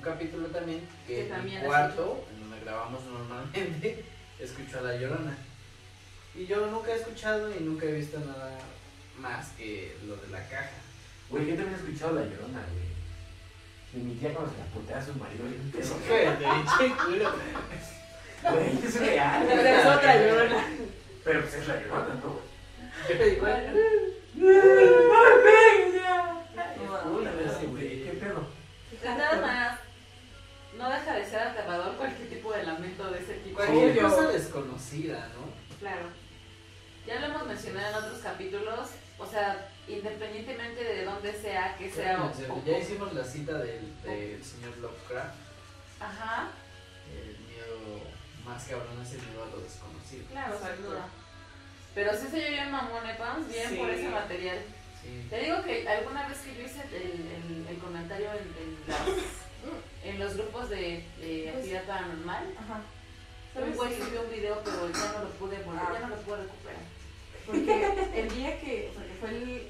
Un capítulo también que, Que en el cuarto, en donde grabamos normalmente, <laughs> escuchó a la llorona. Y yo nunca he escuchado y nunca he visto nada más que lo de la caja. Güey, yo también he escuchado La Llorona, güey. Mi tía cuando se la putea a su marido. <laughs> pinche culo. Güey, es real. Güey. es otra llorona. Pero pues es La Llorona, ¿no? Igual. <laughs> Güey, ¿qué pedo? No deja de ser aterrador cualquier tipo de lamento de ese tipo. Cualquier Obvio. cosa desconocida, ¿no? Claro. Ya lo hemos mencionado en otros capítulos, o sea, independientemente de dónde sea, que sea o- o- Ya hicimos la cita del, del señor Lovecraft. Ajá, El miedo más cabrón es el miedo a lo desconocido. claro, sin duda. Pero sí se yo bien mamón, ¿eh, Pams? Bien Sí. por ese material. Sí. Te digo que alguna vez que yo hice el, el- el comentario en, en las- en los grupos de, de actividad paranormal, Ajá. un ¿Sabes güey subió un video, pero ya no lo pude volver, Ah. ya no lo pude recuperar. Porque el día que, porque fue el,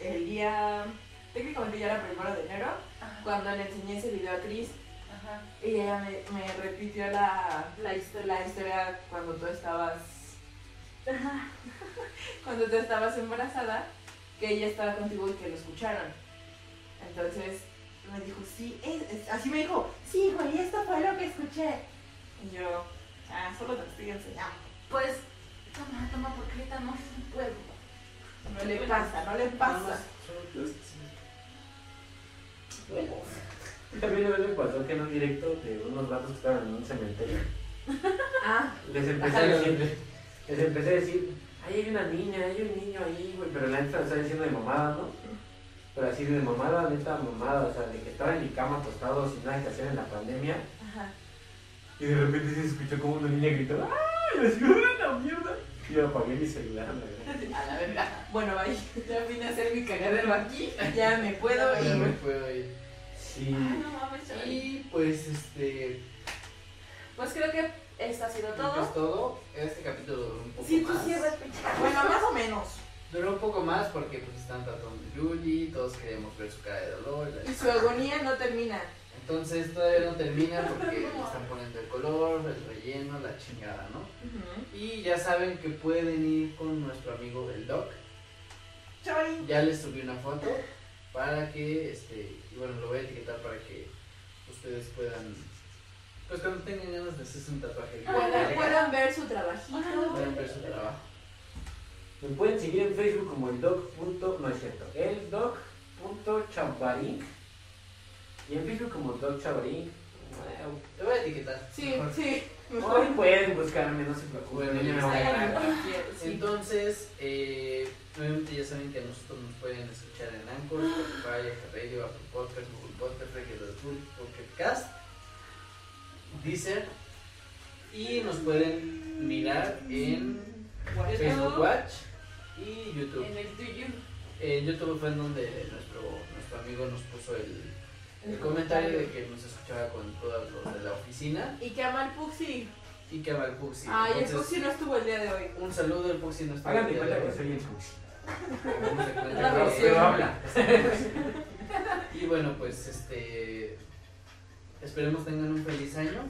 el día, técnicamente ya era primero de enero, Ajá. cuando le enseñé ese video a Cris, y ella me, me repitió la, La historia. la historia cuando tú estabas, <laughs> cuando tú estabas embarazada, que ella estaba contigo y que lo escucharon. Entonces me dijo, sí, es- es- así me dijo, sí, hijo, y esto fue lo que escuché. Y yo, ah, solo te estoy enseñando. Pues, toma, toma, porque ahorita no puedo. No le pasa, no le pasa. También una vez me pasó que en un directo de unos vatos que estaban en un cementerio, <laughs> Ah, les empecé a decir, les empecé a decir, ahí hay una niña, hay un niño ahí, güey, pero la neta lo estaba diciendo de mamada, ¿no? Pero así de mamada, neta mamada, o sea, de que estaba en mi cama acostado sin nada que hacer en la pandemia, ajá. y de repente se escuchó como una niña gritó, ¡ay! Y así, ¡ay, la mierda! Y yo apagué mi celular, la verdad. <laughs> A la verga. Bueno, bye. Ya vine a hacer mi cagadero aquí. <laughs> Ya me puedo Ya me ir. puedo ir. Sí. Ay, no mames. Y pues este. Pues creo que esto ha sido creo que es todo. todo. Este capítulo duró un poco Sí, tú más. cierras, pinche. Bueno, más o menos. Duró un poco más porque pues están tratando Yuji, todos queríamos ver su cara de dolor. y su agonía no termina. Entonces todavía no termina porque le están poniendo el color, el relleno, la chingada, ¿no? Y ya saben que pueden ir con nuestro amigo el Doc. Choy. Ya les subí una foto para que, este, y bueno, lo voy a etiquetar para que ustedes puedan, pues cuando tengan ganas de hacerse un tatuaje, Puedan, puedan ver su trabajito. puedan ver su trabajo. Me pueden seguir en Facebook como el doc. punto- No es cierto. El doc.chavarín. Y en Facebook como doc chavarín. Te voy a etiquetar. Sí, mejor. sí. Hoy pueden buscarme, no se preocupen. Bueno, agarrar. Sí. Entonces, eh, obviamente ya saben que a nosotros nos pueden escuchar en Anchor, Spotify, Radio, Apple Podcast, Google Podcast, Radio Azul, Pocket Cast, Deezer y nos pueden mirar en Facebook Watch y YouTube. En el tuyo. En YouTube fue en donde nuestro, nuestro amigo nos puso el, el comentario de que nos escuchaba con todos los de la oficina Y que ama el Puxi. y que ama el Puxi. Ay, el Entonces, Puxi no estuvo el día de hoy. un saludo al Puxi no está Hagan de el día de cuenta hoy. que soy el <laughs> Puxi. Pero habla. <laughs> Y bueno, pues este. Esperemos tengan un feliz año.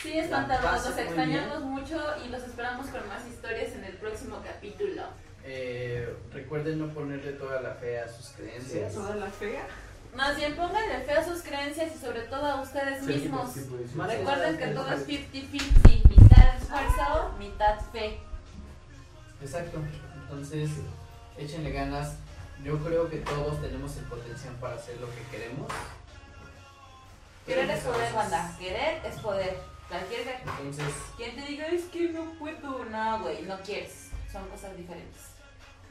Sí, los muy extrañamos mucho y los esperamos con más historias en el próximo capítulo. Eh, recuerden no ponerle toda la fe a sus creencias. Toda la fea. Más bien, pónganle fe a sus creencias y sobre todo a ustedes mismos. Recuerden que todo es 50-50, mitad esfuerzo, mitad fe. Exacto. Entonces, échenle ganas. Yo creo que todos tenemos el potencial para hacer lo que queremos. Querer es poder, banda. Querer es poder. Cualquier Entonces, quien te diga es que no puedo, no, güey, no quieres. Son cosas diferentes.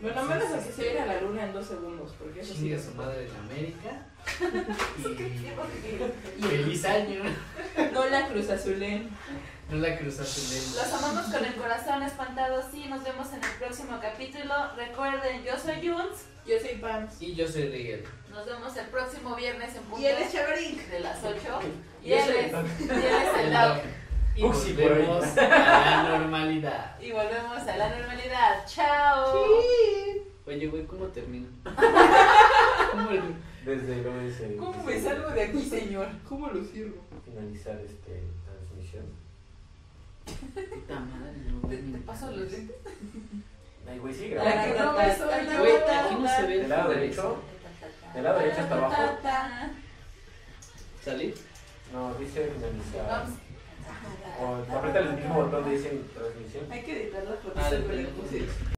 Bueno, menos a que se ir a la luna en dos segundos, porque eso es su madre en América. <laughs> Los Y, y feliz año. No la cruz azulen. No la cruzaste amamos con el corazón espantado. Sí, nos vemos en el próximo capítulo. Recuerden, yo soy Juns. Yo soy Pams. Y yo soy Rigel. Nos vemos el próximo viernes en punto Y él es Chavarín. de las 8. Y él es, y él es el El Doc. Y Uxi volvemos a la normalidad. Y volvemos a la normalidad. Chao. Oye, güey, ¿cómo termino? <laughs> ¿Cómo el- Desde luego dice. ¿Cómo me salgo de aquí, señor? ¿Cómo lo sirvo? Finalizar este transmisión. Puta madre, no. Te, te paso los lentes. Ay, güey, sí, La grabando. que no me suena. Güey, aquí no se ve Del lado derecho. Del lado derecho hasta abajo. ¿Salir? No, dice finalizar. O aprieta el mismo botón de dice transmisión. Hay que editarlo porque Ah,